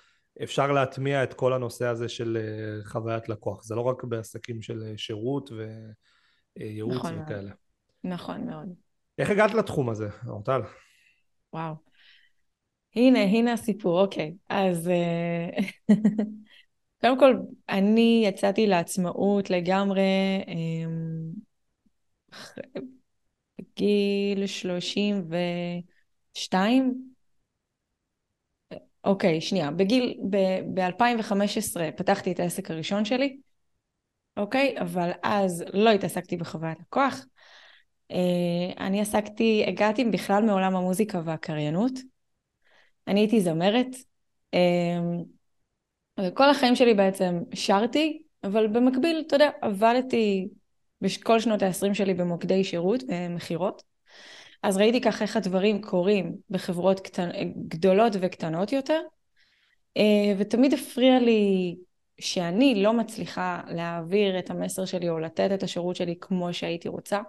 אפשר להטמיע את כל הנושא הזה של אה, חוויית לקוח זה לא רק בעסקים של אה, שירות וייעוץ נכון וכאלה. מאוד. נכון מאוד. איך הגעת לתחום הזה, אורטל? וואו. הנה, הנה הסיפור, אוקיי. אז אה, קודם כל, אני יצאתי לעצמאות לגמרי בגיל 32. אוקיי, שנייה. בגיל, ב-2015 פתחתי את העסק הראשון שלי, אוקיי? אבל אז לא התעסקתי בחוויית לקוח. אה, אני עסקתי, הגעתי בכלל מעולם המוזיקה והקריינות. אני הייתי זמרת. אה, וכל החיים שלי בעצם שרתי, אבל במקביל, אתה יודע, עבדתי בכל שנות ה-20 שלי במוקדי שירות ומכירות. אז ראיתי ככה איך הדברים קורים בחברות קטנ... גדולות וקטנות יותר, אה, ותמיד הפריע לי שאני לא מצליחה להעביר את המסר שלי או לתת את השירות שלי כמו שהייתי רוצה.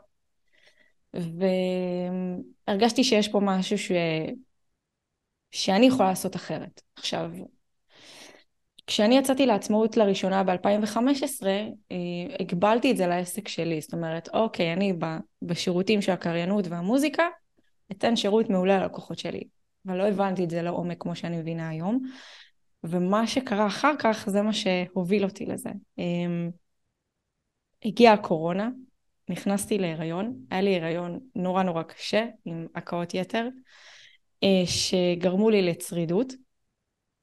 והרגשתי שיש פה משהו ש... שאני יכולה לעשות אחרת. עכשיו, כשאני יצאתי לעצמאות לראשונה ב-2015, אה, הגבלתי את זה לעסק שלי. זאת אומרת, אוקיי, אני בשירותים של הקריינות והמוזיקה, אתן שירות מעולה ללקוחות שלי. אבל לא הבנתי את זה לעומק כמו שאני מבינה היום. ומה שקרה אחר כך זה מה שהוביל אותי לזה. אמ, הגיעה הקורונה, נכנסתי להיריון, היה לי הריון נורא נורא קשה, עם הקאות יתר, אה, שגרמו לי לצרידות.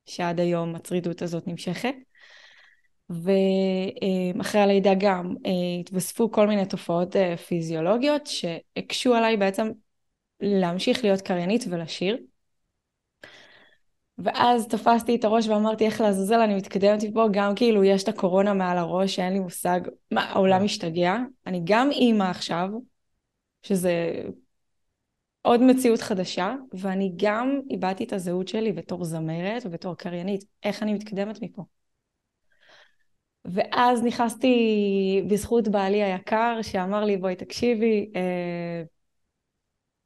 שעד היום הצרידות הזאת נמשכת. ואחרי הלידה גם אה, התווספו כל מיני תופעות אה, פיזיולוגיות שהקשו עליי בעצם להמשיך להיות קריינית ולשיר. ואז תפסתי את הראש ואמרתי איך לעזאזל אני מתקדמת מפה, גם כאילו יש את הקורונה מעל הראש שאין לי מושג, מה העולם משתגע, אני גם אימא עכשיו, שזה עוד מציאות חדשה, ואני גם איבדתי את הזהות שלי בתור זמרת ובתור קריינית. איך אני מתקדמת מפה? ואז נכנסתי בזכות בעלי היקר, שאמר לי, בואי תקשיבי, אה,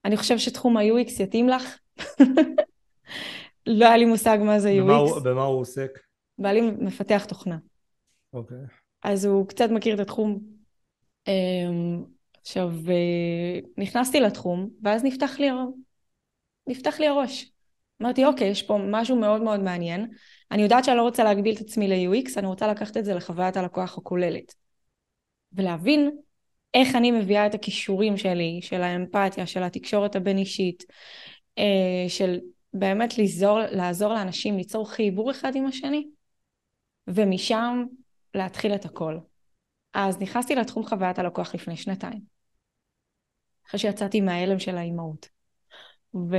אני חושב שתחום ה-UX יתאים לך. לא היה לי מושג מה זה UX. במה הוא, במה הוא עוסק? בעלי מפתח תוכנה. אוקיי. אז הוא קצת מכיר את התחום. אמ, עכשיו, אה, נכנסתי לתחום, ואז נפתח לי, נפתח לי הראש. אמרתי, אוקיי, יש פה משהו מאוד מאוד מעניין. אני יודעת שאני לא רוצה להגביל את עצמי ל-UX, אני רוצה לקחת את זה לחוויית הלקוח הכוללת. ולהבין איך אני מביאה את הכישורים שלי, של האמפתיה, של התקשורת הבין-אישית, אה, של באמת לעזור, לעזור לאנשים ליצור חיבור אחד עם השני, ומשם להתחיל את הכל. אז נכנסתי לתחום חוויית הלקוח לפני שנתיים. אחרי שיצאתי מההלם של האימהות. ואז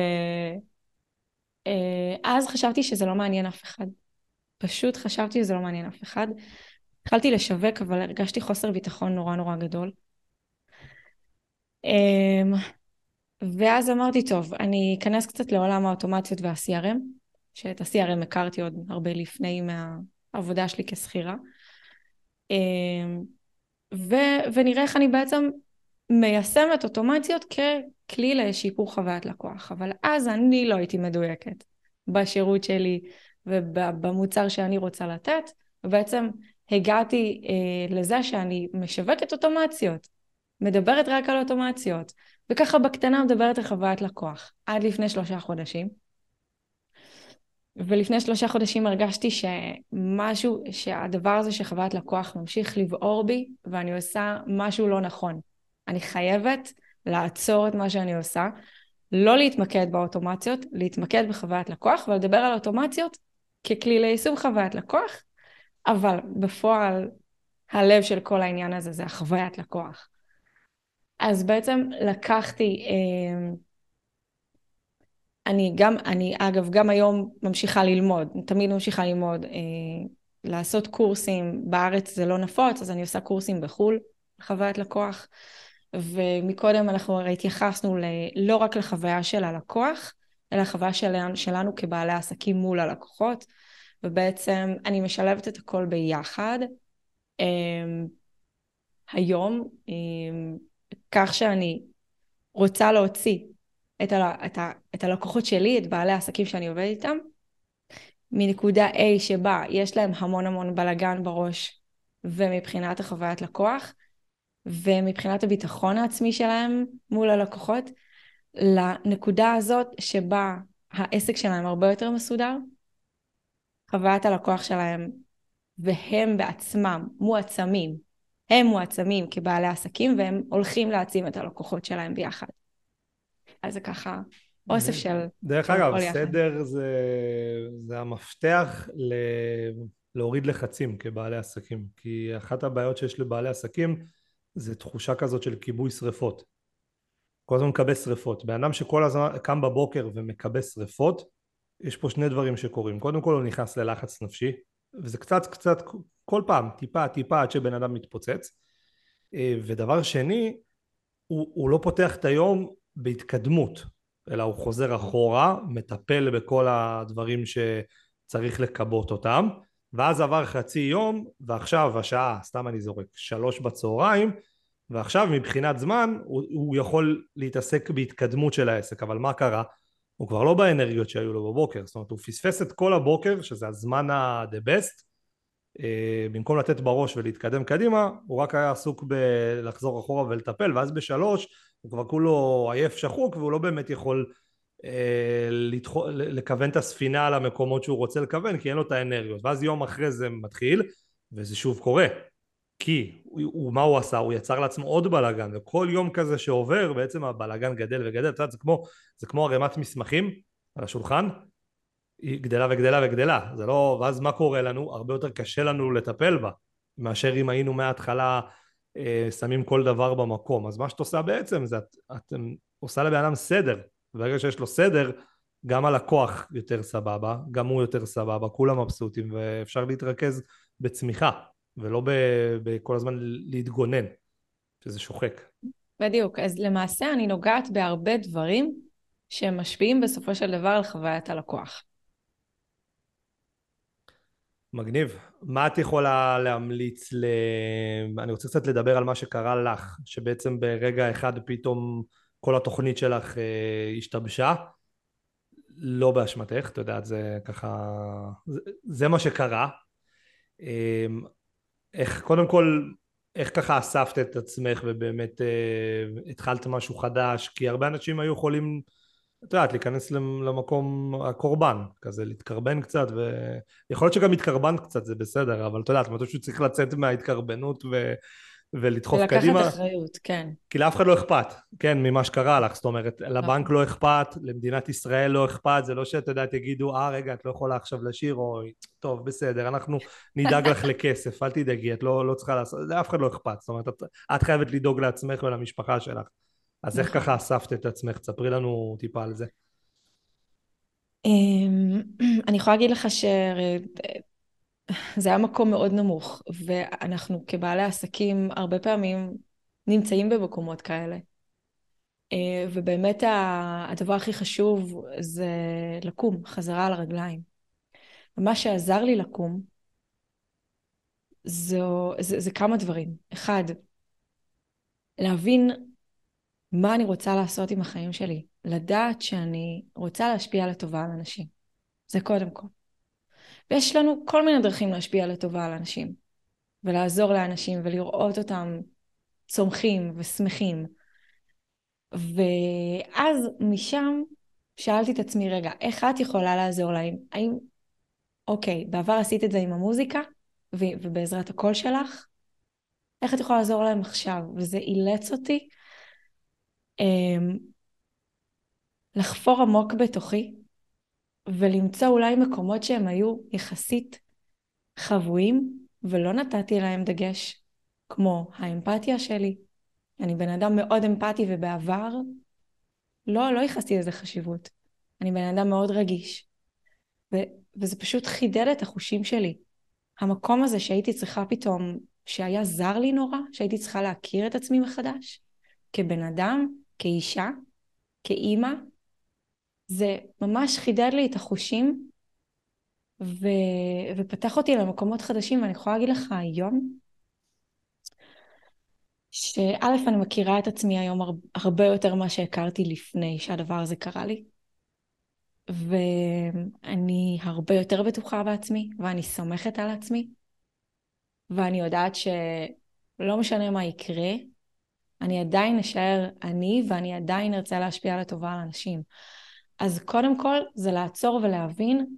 אה, חשבתי שזה לא מעניין אף אחד. פשוט חשבתי שזה לא מעניין אף אחד. התחלתי לשווק, אבל הרגשתי חוסר ביטחון נורא נורא גדול. אמ, ואז אמרתי, טוב, אני אכנס קצת לעולם האוטומציות וה-CRM, שאת ה-CRM הכרתי עוד הרבה לפני מהעבודה שלי כשכירה. ו- ונראה איך אני בעצם מיישמת אוטומציות ככלי לשיפור חוויית לקוח. אבל אז אני לא הייתי מדויקת בשירות שלי ובמוצר שאני רוצה לתת, ובעצם הגעתי אה, לזה שאני משווקת אוטומציות, מדברת רק על אוטומציות, וככה בקטנה מדברת על חוויית לקוח, עד לפני שלושה חודשים. ולפני שלושה חודשים הרגשתי שמשהו, שהדבר הזה של חוויית לקוח ממשיך לבעור בי, ואני עושה משהו לא נכון. אני חייבת לעצור את מה שאני עושה, לא להתמקד באוטומציות, להתמקד בחוויית לקוח, ולדבר על אוטומציות ככלי ליישום חוויית לקוח, אבל בפועל הלב של כל העניין הזה זה החוויית לקוח. אז בעצם לקחתי, אה, אני גם, אני אגב גם היום ממשיכה ללמוד, תמיד ממשיכה ללמוד, אה, לעשות קורסים, בארץ זה לא נפוץ, אז אני עושה קורסים בחו"ל, חוויית לקוח, ומקודם אנחנו הרי התייחסנו ל, לא רק לחוויה של הלקוח, אלא לחוויה שלנו, שלנו כבעלי עסקים מול הלקוחות, ובעצם אני משלבת את הכל ביחד. אה, היום, כך שאני רוצה להוציא את, ה, את, ה, את הלקוחות שלי, את בעלי העסקים שאני עובדת איתם, מנקודה A שבה יש להם המון המון בלאגן בראש ומבחינת החוויית לקוח ומבחינת הביטחון העצמי שלהם מול הלקוחות, לנקודה הזאת שבה העסק שלהם הרבה יותר מסודר, חוויית הלקוח שלהם והם בעצמם מועצמים הם מועצמים כבעלי עסקים והם הולכים להעצים את הלקוחות שלהם ביחד. אז זה ככה אוסף של... דרך אגב, סדר זה, זה המפתח ל... להוריד לחצים כבעלי עסקים. כי אחת הבעיות שיש לבעלי עסקים זה תחושה כזאת של כיבוי שריפות. כל הזמן מכבה שריפות. בן אדם שכל הזמן קם בבוקר ומכבה שריפות, יש פה שני דברים שקורים. קודם כל הוא נכנס ללחץ נפשי, וזה קצת קצת כל פעם טיפה טיפה עד שבן אדם מתפוצץ אה, ודבר שני הוא, הוא לא פותח את היום בהתקדמות אלא הוא חוזר אחורה מטפל בכל הדברים שצריך לכבות אותם ואז עבר חצי יום ועכשיו השעה סתם אני זורק שלוש בצהריים ועכשיו מבחינת זמן הוא, הוא יכול להתעסק בהתקדמות של העסק אבל מה קרה? הוא כבר לא באנרגיות שהיו לו בבוקר זאת אומרת הוא פספס את כל הבוקר שזה הזמן ה-the best אה, במקום לתת בראש ולהתקדם קדימה הוא רק היה עסוק בלחזור אחורה ולטפל ואז בשלוש הוא כבר כולו עייף שחוק והוא לא באמת יכול אה, לתחו, לכוון את הספינה למקומות שהוא רוצה לכוון כי אין לו את האנרגיות. ואז יום אחרי זה מתחיל וזה שוב קורה. כי הוא, הוא, מה הוא עשה? הוא יצר לעצמו עוד בלאגן וכל יום כזה שעובר בעצם הבלאגן גדל וגדל. זה כמו, זה כמו ערימת מסמכים על השולחן. היא גדלה וגדלה וגדלה. זה לא ואז מה קורה לנו? הרבה יותר קשה לנו לטפל בה מאשר אם היינו מההתחלה שמים כל דבר במקום. אז מה שאת עושה בעצם זה את, את עושה לבן אדם סדר. ברגע שיש לו סדר גם הלקוח יותר סבבה גם הוא יותר סבבה כולם מבסוטים ואפשר להתרכז בצמיחה ולא בכל הזמן להתגונן שזה שוחק. בדיוק. אז למעשה אני נוגעת בהרבה דברים שמשפיעים בסופו של דבר על חוויית הלקוח מגניב. מה את יכולה להמליץ ל... אני רוצה קצת לדבר על מה שקרה לך, שבעצם ברגע אחד פתאום כל התוכנית שלך אה, השתבשה. לא באשמתך, את יודעת, זה ככה... זה, זה מה שקרה, איך, קודם כל, איך ככה אספת את עצמך ובאמת אה, התחלת משהו חדש? כי הרבה אנשים היו יכולים, את יודעת, להיכנס למקום הקורבן, כזה להתקרבן קצת, ויכול להיות שגם התקרבנת קצת, זה בסדר, אבל את יודעת, מתישהו צריך לצאת מההתקרבנות ו... ולדחוף לקחת קדימה. לקחת אחריות, כן. כי לאף אחד לא אכפת, כן, ממה שקרה לך, זאת אומרת, לבנק לא אכפת, למדינת ישראל לא אכפת, זה לא שאת יודעת, יגידו, אה, רגע, את לא יכולה עכשיו לשיר, או, טוב, בסדר, אנחנו נדאג לך לכסף, אל תדאגי, את לא, לא צריכה לעשות, לאף אחד לא אכפת, זאת אומרת, את, את חייבת לדאוג לעצמך ולמשפחה שלך. אז איך. ככה אספת את עצמך? תספרי לנו טיפה על זה. אמ, אני יכולה להגיד לך ש... זה היה מקום מאוד נמוך, ואנחנו כבעלי עסקים הרבה פעמים נמצאים במקומות כאלה. אה, ובאמת הדבר הכי חשוב זה לקום, חזרה על הרגליים. ומה שעזר לי לקום זו, זה, זה כמה דברים. אחד, להבין מה אני רוצה לעשות עם החיים שלי. לדעת שאני רוצה להשפיע לטובה על אנשים. זה קודם כל. ויש לנו כל מיני דרכים להשפיע לטובה על אנשים, ולעזור לאנשים, ולראות אותם צומחים ושמחים. ואז משם שאלתי את עצמי, רגע, איך את יכולה לעזור להם? האם, אוקיי, בעבר עשית את זה עם המוזיקה, ובעזרת הקול שלך, איך את יכולה לעזור להם עכשיו? וזה אילץ אותי לחפור עמוק בתוכי ולמצוא אולי מקומות שהם היו יחסית חבויים ולא נתתי להם דגש, כמו האמפתיה שלי. אני בן אדם מאוד אמפתי ובעבר לא, לא ייחסתי לזה חשיבות. אני בן אדם מאוד רגיש. ו- וזה פשוט חידד את החושים שלי. המקום הזה שהייתי צריכה פתאום, שהיה זר לי נורא, שהייתי צריכה להכיר את עצמי מחדש, כבן אדם, כאישה, כאימא, זה ממש חידד לי את החושים ו... ופתח אותי למקומות חדשים, ואני יכולה להגיד לך היום, שא', אני מכירה את עצמי היום הרבה יותר ממה שהכרתי לפני שהדבר הזה קרה לי. ואני הרבה יותר בטוחה בעצמי, ואני סומכת על עצמי, ואני יודעת שלא משנה מה יקרה, אני עדיין אשאר אני, ואני עדיין ארצה להשפיע לטובה על אנשים. אז קודם כל זה לעצור ולהבין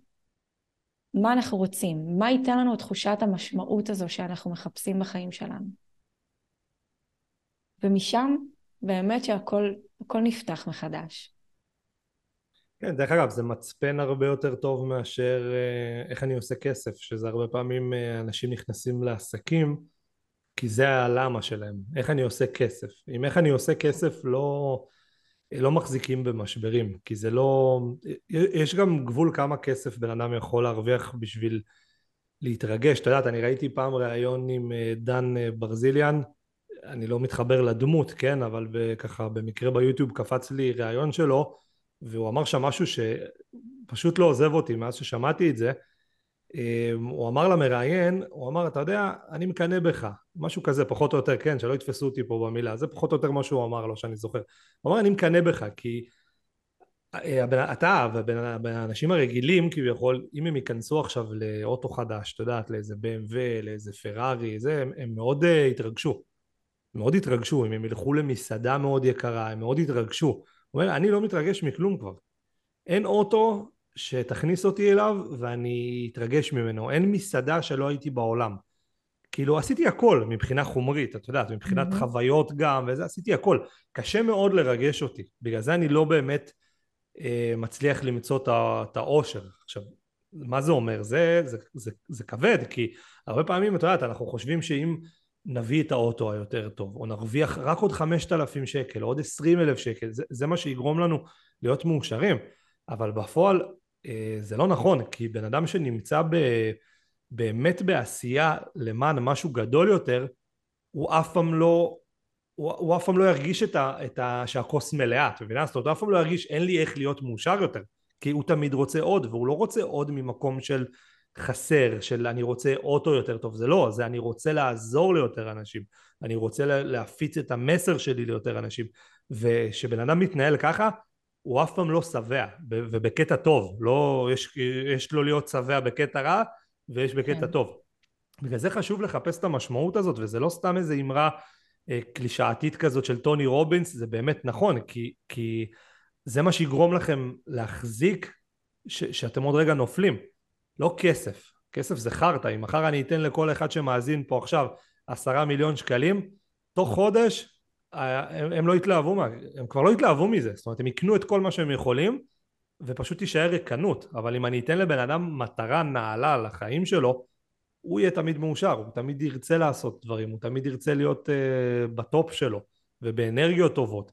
מה אנחנו רוצים, מה ייתן לנו את תחושת המשמעות הזו שאנחנו מחפשים בחיים שלנו. ומשם באמת שהכל נפתח מחדש. כן, דרך אגב, זה מצפן הרבה יותר טוב מאשר אה, איך אני עושה כסף, שזה הרבה פעמים אה, אנשים נכנסים לעסקים כי זה הלמה שלהם, איך אני עושה כסף. אם איך אני עושה כסף לא... לא מחזיקים במשברים, כי זה לא... יש גם גבול כמה כסף בן אדם יכול להרוויח בשביל להתרגש. אתה יודעת, אני ראיתי פעם ראיון עם אה, דן אה, ברזיליאן, אני לא מתחבר לדמות, כן, אבל ככה במקרה ביוטיוב קפץ לי ראיון שלו, והוא אמר שם משהו שפשוט לא עוזב אותי מאז ששמעתי את זה. אמ, הוא אמר למראיין, הוא אמר, אתה יודע, אני מקנא בך, משהו כזה, פחות או יותר, כן, שלא יתפסו אותי פה במילה, זה פחות או יותר מה שהוא אמר לו, שאני זוכר. הוא אמר, אני מקנא בך, כי אה, אתה והאנשים הרגילים כביכול, אם הם ייכנסו עכשיו לאוטו חדש, אתה יודעת, לאיזה BMW, לאיזה פרארי, זה, הם, הם מאוד uh, התרגשו. מאוד התרגשו, אם הם ילכו למסעדה מאוד יקרה, הם מאוד התרגשו. הוא אומר, אני לא מתרגש מכלום כבר. אין אוטו שתכניס אותי אליו ואני אתרגש ממנו. אין מסעדה שלא הייתי בעולם. כאילו עשיתי הכל מבחינה חומרית, את יודעת, מבחינת mm-hmm. חוויות גם וזה, עשיתי הכל. קשה מאוד לרגש אותי. בגלל זה אני לא באמת אה, מצליח למצוא את האושר. עכשיו, מה זה אומר? זה, זה, זה, זה כבד, כי הרבה פעמים, את יודעת, אנחנו חושבים שאם נביא את האוטו היותר טוב, או נרוויח רק עוד חמשת אלפים שקל, או עוד עשרים אלף שקל, זה, זה מה שיגרום לנו להיות מאושרים. אבל בפועל זה לא נכון, כי בן אדם שנמצא ב, באמת בעשייה למען משהו גדול יותר, הוא אף פעם לא, הוא, הוא אף פעם לא ירגיש את ה, את ה, שהכוס מלאה, את מבינה? זאת אומרת, הוא אף פעם לא ירגיש אין לי איך להיות מאושר יותר, כי הוא תמיד רוצה עוד, והוא לא רוצה עוד ממקום של חסר, של אני רוצה אוטו יותר טוב, זה לא, זה אני רוצה לעזור ליותר אנשים, אני רוצה להפיץ את המסר שלי ליותר אנשים, וכשבן אדם מתנהל ככה, הוא אף פעם לא שבע, ובקטע טוב, לא, יש, יש לו להיות שבע בקטע רע, ויש בקטע כן. טוב. בגלל זה חשוב לחפש את המשמעות הזאת וזה לא סתם איזה אמרה אה, קלישאתית כזאת של טוני רובינס זה באמת נכון כי, כי זה מה שיגרום לכם להחזיק ש, שאתם עוד רגע נופלים לא כסף כסף זה חרטא אם מחר אני אתן לכל אחד שמאזין פה עכשיו עשרה מיליון שקלים תוך חודש הם, הם לא יתלהבו, הם כבר לא יתלהבו מזה, זאת אומרת הם יקנו את כל מה שהם יכולים ופשוט תישאר ריקנות, אבל אם אני אתן לבן אדם מטרה נעלה לחיים שלו, הוא יהיה תמיד מאושר, הוא תמיד ירצה לעשות דברים, הוא תמיד ירצה להיות uh, בטופ שלו ובאנרגיות טובות.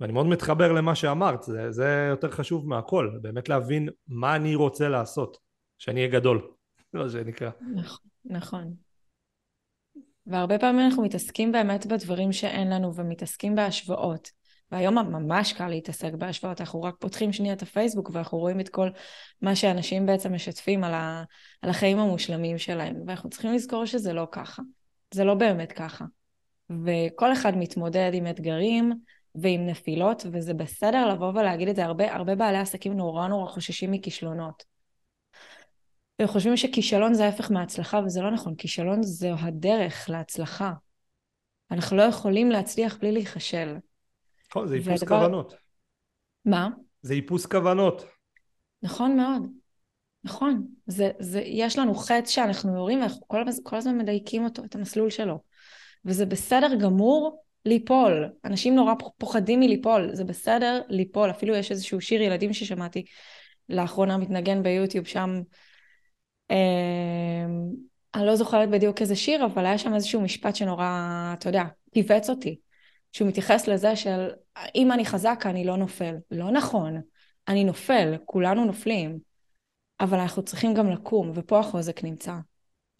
ואני מאוד מתחבר למה שאמרת, זה, זה יותר חשוב מהכל, באמת להבין מה אני רוצה לעשות, שאני אהיה גדול, לא שנקרא. נכון, נכון. והרבה פעמים אנחנו מתעסקים באמת בדברים שאין לנו ומתעסקים בהשוואות. והיום ממש קל להתעסק בהשוואות, אנחנו רק פותחים שנייה את הפייסבוק ואנחנו רואים את כל מה שאנשים בעצם משתפים על, ה, על החיים המושלמים שלהם, ואנחנו צריכים לזכור שזה לא ככה, זה לא באמת ככה. וכל אחד מתמודד עם אתגרים ועם נפילות, וזה בסדר לבוא ולהגיד את זה, הרבה, הרבה בעלי עסקים נורא נורא חוששים מכישלונות. הם חושבים שכישלון זה ההפך מהצלחה, וזה לא נכון, כישלון זה הדרך להצלחה. אנחנו לא יכולים להצליח בלי להיכשל. נכון, זה איפוס ודבר... כוונות. מה? זה איפוס כוונות. נכון מאוד. נכון. זה, זה, יש לנו חטא שאנחנו יורים ואנחנו כל, כל הזמן מדייקים אותו, את המסלול שלו. וזה בסדר גמור ליפול. אנשים נורא פוחדים מליפול, זה בסדר ליפול. אפילו יש איזשהו שיר ילדים ששמעתי לאחרונה מתנגן ביוטיוב, שם... אה, אני לא זוכרת בדיוק איזה שיר, אבל היה שם איזשהו משפט שנורא, אתה יודע, פיווץ אותי. שהוא מתייחס לזה של אם אני חזק אני לא נופל. לא נכון, אני נופל, כולנו נופלים, אבל אנחנו צריכים גם לקום, ופה החוזק נמצא.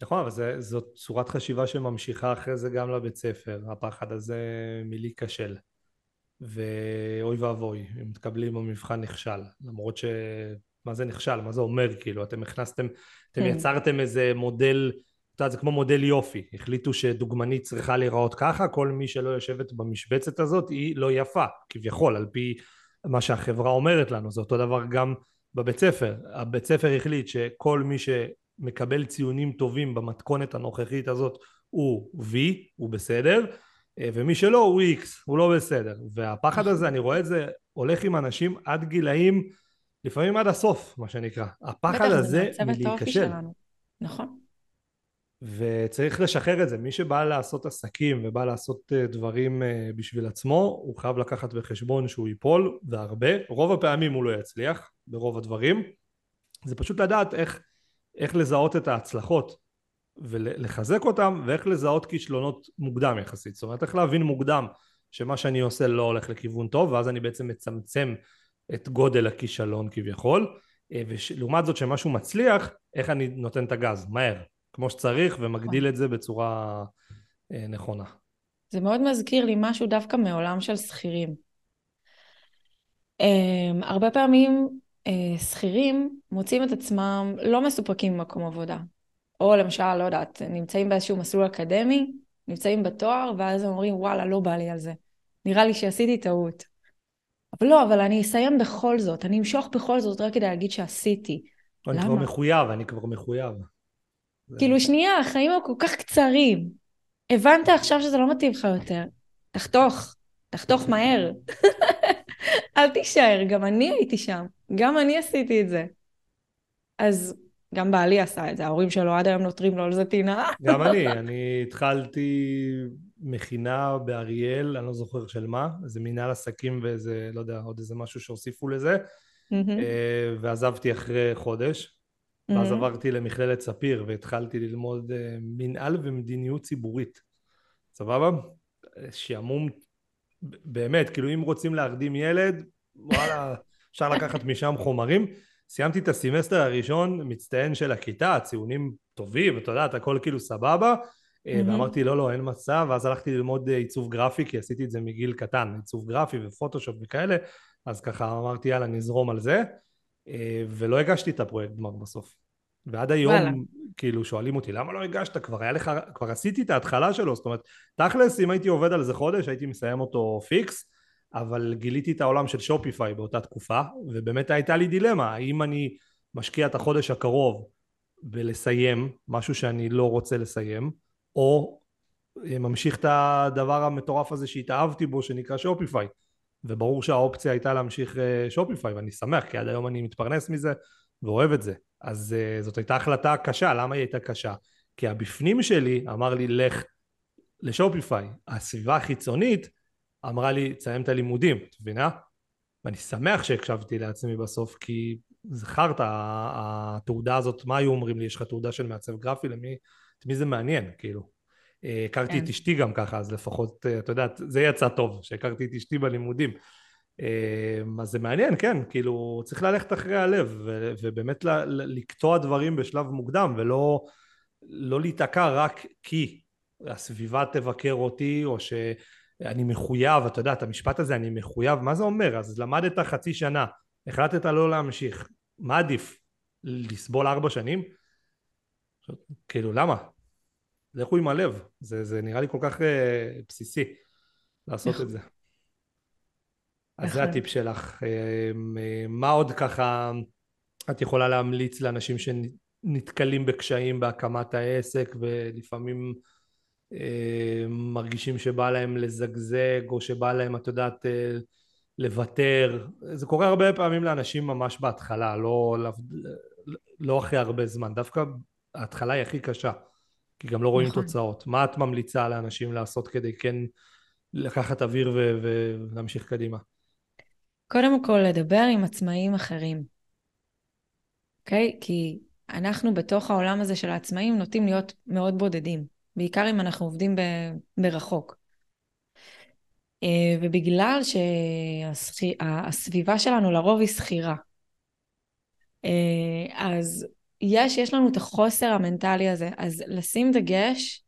נכון, אבל זה, זאת צורת חשיבה שממשיכה אחרי זה גם לבית ספר, הפחד הזה מלהיכשל. ואוי ואבוי, אם מתקבלים במבחן נכשל, למרות ש... מה זה נכשל? מה זה אומר כאילו? אתם הכנסתם, אתם כן. יצרתם איזה מודל את יודעת, זה כמו מודל יופי, החליטו שדוגמנית צריכה להיראות ככה, כל מי שלא יושבת במשבצת הזאת היא לא יפה, כביכול, על פי מה שהחברה אומרת לנו, זה אותו דבר גם בבית ספר, הבית ספר החליט שכל מי שמקבל ציונים טובים במתכונת הנוכחית הזאת הוא V, הוא בסדר, ומי שלא הוא X, הוא לא בסדר, והפחד הזה, אני רואה את זה הולך עם אנשים עד גילאים, לפעמים עד הסוף, מה שנקרא, הפחד הזה מלהיכשל. נכון. וצריך לשחרר את זה. מי שבא לעשות עסקים ובא לעשות אה, דברים אה, בשביל עצמו, הוא חייב לקחת בחשבון שהוא ייפול, והרבה. רוב הפעמים הוא לא יצליח, ברוב הדברים. זה פשוט לדעת איך, איך לזהות את ההצלחות ולחזק אותם, ואיך לזהות כישלונות מוקדם יחסית. זאת אומרת, איך להבין מוקדם שמה שאני עושה לא הולך לכיוון טוב, ואז אני בעצם מצמצם את גודל הכישלון כביכול. אה, ולעומת זאת שמשהו מצליח, איך אני נותן את הגז, מהר. כמו שצריך ומגדיל. את זה בצורה אה, נכונה. זה מאוד מזכיר לי משהו דווקא מעולם של שכירים. אה, הרבה פעמים אה, שכירים מוצאים את עצמם לא מסופקים במקום עבודה. או למשל, לא יודעת, נמצאים באיזשהו מסלול אקדמי, נמצאים בתואר, ואז הם אומרים, וואלה, לא בא לי על זה. נראה לי שעשיתי טעות. אבל לא, אבל אני אסיים בכל זאת, אני אמשוך בכל זאת רק כדי להגיד שעשיתי. אני כבר מחויב, אני כבר מחויב. כאילו שנייה, החיים הם כל כך קצרים. הבנת עכשיו שזה לא מתאים לך יותר. תחתוך, תחתוך מהר. אל תישאר, גם אני הייתי שם. גם אני עשיתי את זה. אז גם בעלי עשה את זה, ההורים שלו עד היום נותרים לו על זה טינה. גם אני, אני התחלתי מכינה באריאל, אני לא זוכר של מה, איזה מנהל עסקים ואיזה, לא יודע, עוד איזה משהו שהוסיפו לזה, אה, ועזבתי אחרי חודש. ואז mm-hmm. עברתי למכללת ספיר והתחלתי ללמוד uh, מנהל ומדיניות ציבורית. סבבה? שעמום, באמת, כאילו אם רוצים להרדים ילד, וואלה, אפשר לקחת משם חומרים. סיימתי את הסמסטר הראשון, מצטיין של הכיתה, ציונים טובים, אתה יודע, הכל כאילו סבבה. Mm-hmm. ואמרתי לא לא אין מצב ואז הלכתי ללמוד אה, עיצוב גרפי כי עשיתי את זה מגיל קטן עיצוב גרפי ופוטושופ וכאלה אז ככה אמרתי יאללה נזרום על זה אה, ולא הגשתי את הפרויקט גמר בסוף. ועד היום וואלה. כאילו שואלים אותי למה לא הגשת כבר היה לך כבר עשיתי את ההתחלה שלו זאת אומרת תכלס אם הייתי עובד על זה חודש הייתי מסיים אותו פיקס אבל גיליתי את העולם של Shopify באותה תקופה ובאמת הייתה לי דילמה האם אני משקיע את החודש הקרוב ולסיים משהו שאני לא רוצה לסיים, או ממשיך את הדבר המטורף הזה שהתאהבתי בו שנקרא Shopify וברור שהאופציה הייתה להמשיך שופיפיי ואני שמח כי עד היום אני מתפרנס מזה ואוהב את זה אז זאת הייתה החלטה קשה למה היא הייתה קשה? כי הבפנים שלי אמר לי לך לשופיפיי הסביבה החיצונית אמרה לי תסיים את הלימודים את מבינה? ואני שמח שהקשבתי לעצמי בסוף כי זכרת התעודה הזאת מה היו אומרים לי? יש לך תעודה של מעצב גרפי? למי את מי זה מעניין כאילו? הכרתי כן. את אשתי גם ככה אז לפחות את יודעת זה יצא טוב שהכרתי את אשתי בלימודים. אז זה מעניין כן כאילו צריך ללכת אחרי הלב ובאמת לקטוע דברים בשלב מוקדם ולא לא להיתקע רק כי הסביבה תבקר אותי או שאני מחויב אתה יודע את המשפט הזה אני מחויב מה זה אומר? אז למדת חצי שנה החלטת לא להמשיך. מה עדיף? לסבול ארבע שנים? כאילו למה? לכו עם הלב. זה, זה נראה לי כל כך uh, בסיסי לעשות את זה. אז זה הטיפ שלך. uh, מה עוד ככה את יכולה להמליץ לאנשים שנתקלים בקשיים בהקמת העסק ולפעמים uh, מרגישים שבא להם לזגזג או שבא להם את יודעת uh, לוותר זה קורה הרבה פעמים לאנשים ממש בהתחלה לא, לא, לא אחרי הרבה זמן דווקא ההתחלה היא הכי קשה כי גם לא רואים נכון. תוצאות. מה את ממליצה לאנשים לעשות כדי כן לקחת אוויר ו- ולהמשיך קדימה? קודם כל לדבר עם עצמאים אחרים, אוקיי? Okay? כי אנחנו בתוך העולם הזה של העצמאים נוטים להיות מאוד בודדים, בעיקר אם אנחנו עובדים ב- ברחוק. אה, ובגלל שהסביבה שלנו לרוב היא שכירה, אה, אז יש, יש לנו את החוסר המנטלי הזה, אז לשים דגש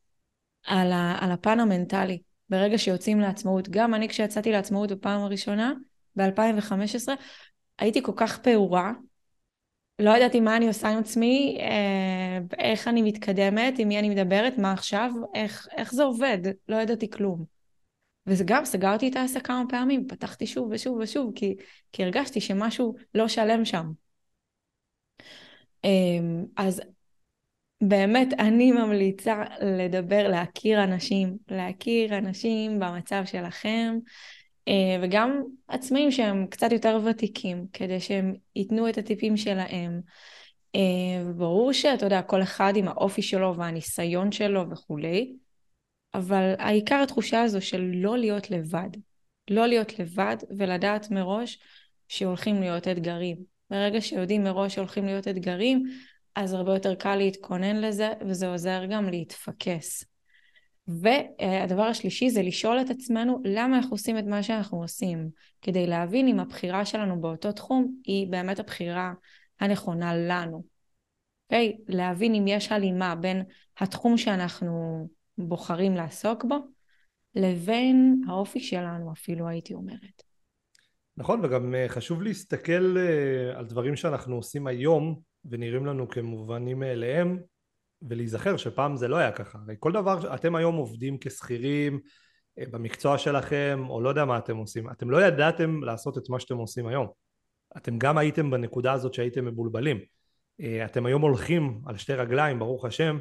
על, ה, על הפן המנטלי ברגע שיוצאים לעצמאות. גם אני כשיצאתי לעצמאות בפעם הראשונה, ב-2015, הייתי כל כך פעורה, לא ידעתי מה אני עושה עם עצמי, אה, איך אני מתקדמת, עם מי אני מדברת, מה עכשיו, איך, איך זה עובד, לא ידעתי כלום. וזה גם, סגרתי את העסק כמה פעמים, פתחתי שוב ושוב ושוב, כי, כי הרגשתי שמשהו לא שלם שם. אמ, אז באמת אני ממליצה לדבר, להכיר אנשים, להכיר אנשים במצב שלכם, אה, וגם עצמאים שהם קצת יותר ותיקים, כדי שהם ייתנו את הטיפים שלהם. אה, ברור שאתה יודע, כל אחד עם האופי שלו והניסיון שלו וכולי, אבל העיקר התחושה הזו של לא להיות לבד. לא להיות לבד ולדעת מראש שהולכים להיות אתגרים. ברגע שיודעים מראש שהולכים להיות אתגרים, אז הרבה יותר קל להתכונן לזה, וזה עוזר גם להתפקס. והדבר השלישי זה לשאול את עצמנו למה אנחנו עושים את מה שאנחנו עושים, כדי להבין אם הבחירה שלנו באותו תחום היא באמת הבחירה הנכונה לנו. Okay? אוקיי? להבין אם יש הלימה בין התחום שאנחנו בוחרים לעסוק בו, לבין האופי שלנו אפילו הייתי אומרת. נכון וגם אה, חשוב להסתכל אה, על דברים שאנחנו עושים היום ונראים לנו כמובנים מאליהם ולהיזכר שפעם זה לא היה ככה. הרי כל דבר אתם היום עובדים כשכירים אה, במקצוע שלכם או לא יודע מה אתם עושים. אתם לא ידעתם לעשות את מה שאתם עושים היום. אתם גם הייתם בנקודה הזאת שהייתם מבולבלים. אתם היום הולכים על שתי רגליים ברוך השם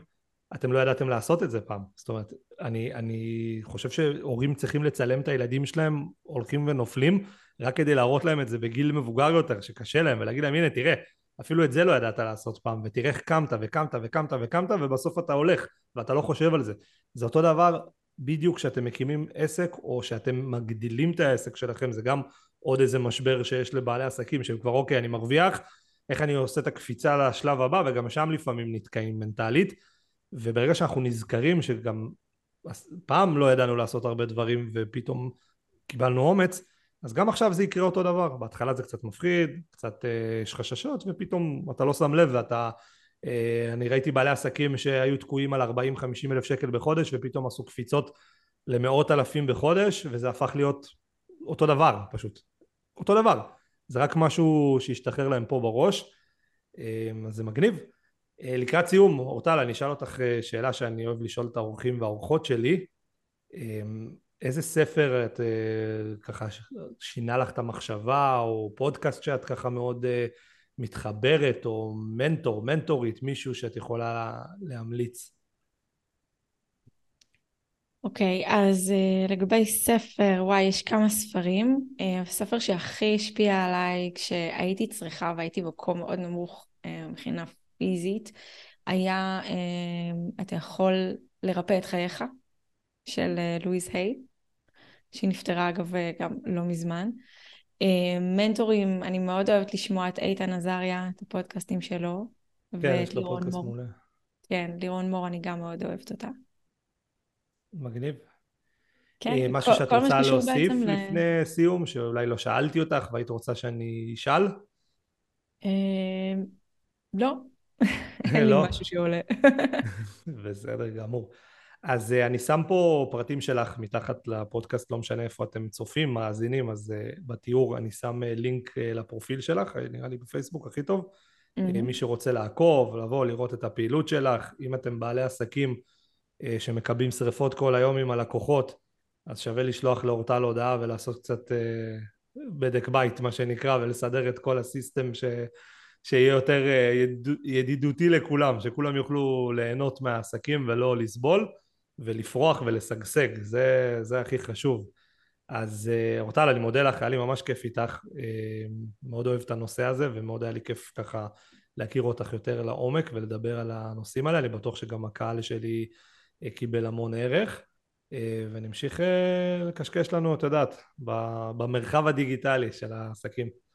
אתם לא ידעתם לעשות את זה פעם. זאת אומרת אני, אני חושב שהורים צריכים לצלם את הילדים שלהם הולכים ונופלים רק כדי להראות להם את זה בגיל מבוגר יותר שקשה להם ולהגיד להם הנה תראה אפילו את זה לא ידעת לעשות פעם ותראה איך קמת וקמת וקמת וקמת ובסוף אתה הולך ואתה לא חושב על זה. זה אותו דבר בדיוק כשאתם מקימים עסק או שאתם מגדילים את העסק שלכם. זה גם עוד איזה משבר שיש לבעלי עסקים שהם כבר אוקיי אני מרוויח איך אני עושה את הקפיצה לשלב הבא? וגם שם לפעמים נתקעים מנטלית וברגע שאנחנו נזכרים שגם פעם לא ידענו לעשות הרבה דברים ופתאום קיבלנו אומץ אז גם עכשיו זה יקרה אותו דבר, בהתחלה זה קצת מפחיד, קצת אה, יש חששות ופתאום אתה לא שם לב ואתה, אה, אני ראיתי בעלי עסקים שהיו תקועים על 40-50 אלף שקל בחודש ופתאום עשו קפיצות למאות אלפים בחודש וזה הפך להיות אותו דבר פשוט, אותו דבר, זה רק משהו שהשתחרר להם פה בראש, אה, אז זה מגניב. לקראת סיום, אורטל, אני אשאל אותך שאלה שאני אוהב לשאול את האורחים והאורחות שלי, איזה ספר את אה, ככה שינה לך את המחשבה או פודקאסט שאת ככה מאוד אה, מתחברת או מנטור, מנטורית, מישהו שאת יכולה להמליץ. אוקיי, okay, אז uh, לגבי ספר, וואי, יש כמה ספרים. Uh, הספר שהכי השפיע עליי כשהייתי צריכה והייתי במקום מאוד נמוך uh, מבחינה פיזית, היה uh, אתה יכול לרפא את חייך, של uh, לואיז היי, שהיא נפטרה אגב גם לא מזמן. Uh, מנטורים, אני מאוד אוהבת לשמוע את איתן עזריה, את הפודקאסטים שלו. כן, יש לו פודקאסט מעולה. כן, לירון מור, אני גם מאוד אוהבת אותה. מגניב. כן, אה, משהו כל, שאת כל רוצה להוסיף ל... לפני סיום, שאולי לא שאלתי אותך והיית רוצה שאני אשאל? אה, לא, אין לי לא? משהו שעולה. בסדר גמור. אז uh, אני שם פה פרטים שלך מתחת לפודקאסט, לא משנה איפה אתם צופים, מאזינים, אז uh, בתיאור אני שם uh, לינק לפרופיל שלך, נראה לי בפייסבוק הכי טוב. Mm-hmm. מי שרוצה לעקוב, לבוא, לראות את הפעילות שלך, אם אתם בעלי עסקים שמקבלים שריפות כל היום עם הלקוחות, אז שווה לשלוח לאורטל הודעה ולעשות קצת בדק בית, מה שנקרא, ולסדר את כל הסיסטם ש... שיהיה יותר uh, ידידותי לכולם, שכולם יוכלו ליהנות מהעסקים ולא לסבול. ולפרוח ולשגשג, זה, זה הכי חשוב. אז אה, אורטל, אני מודה לך, היה לי ממש כיף איתך, אה, מאוד אוהב את הנושא הזה, ומאוד היה לי כיף ככה להכיר אותך יותר לעומק ולדבר על הנושאים האלה, אני בטוח שגם הקהל שלי אה, קיבל המון ערך, ונמשיך לקשקש לנו, את יודעת, במרחב הדיגיטלי של העסקים.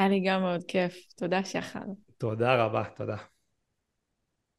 היה לי גם מאוד כיף, תודה שחר. תודה רבה, תודה.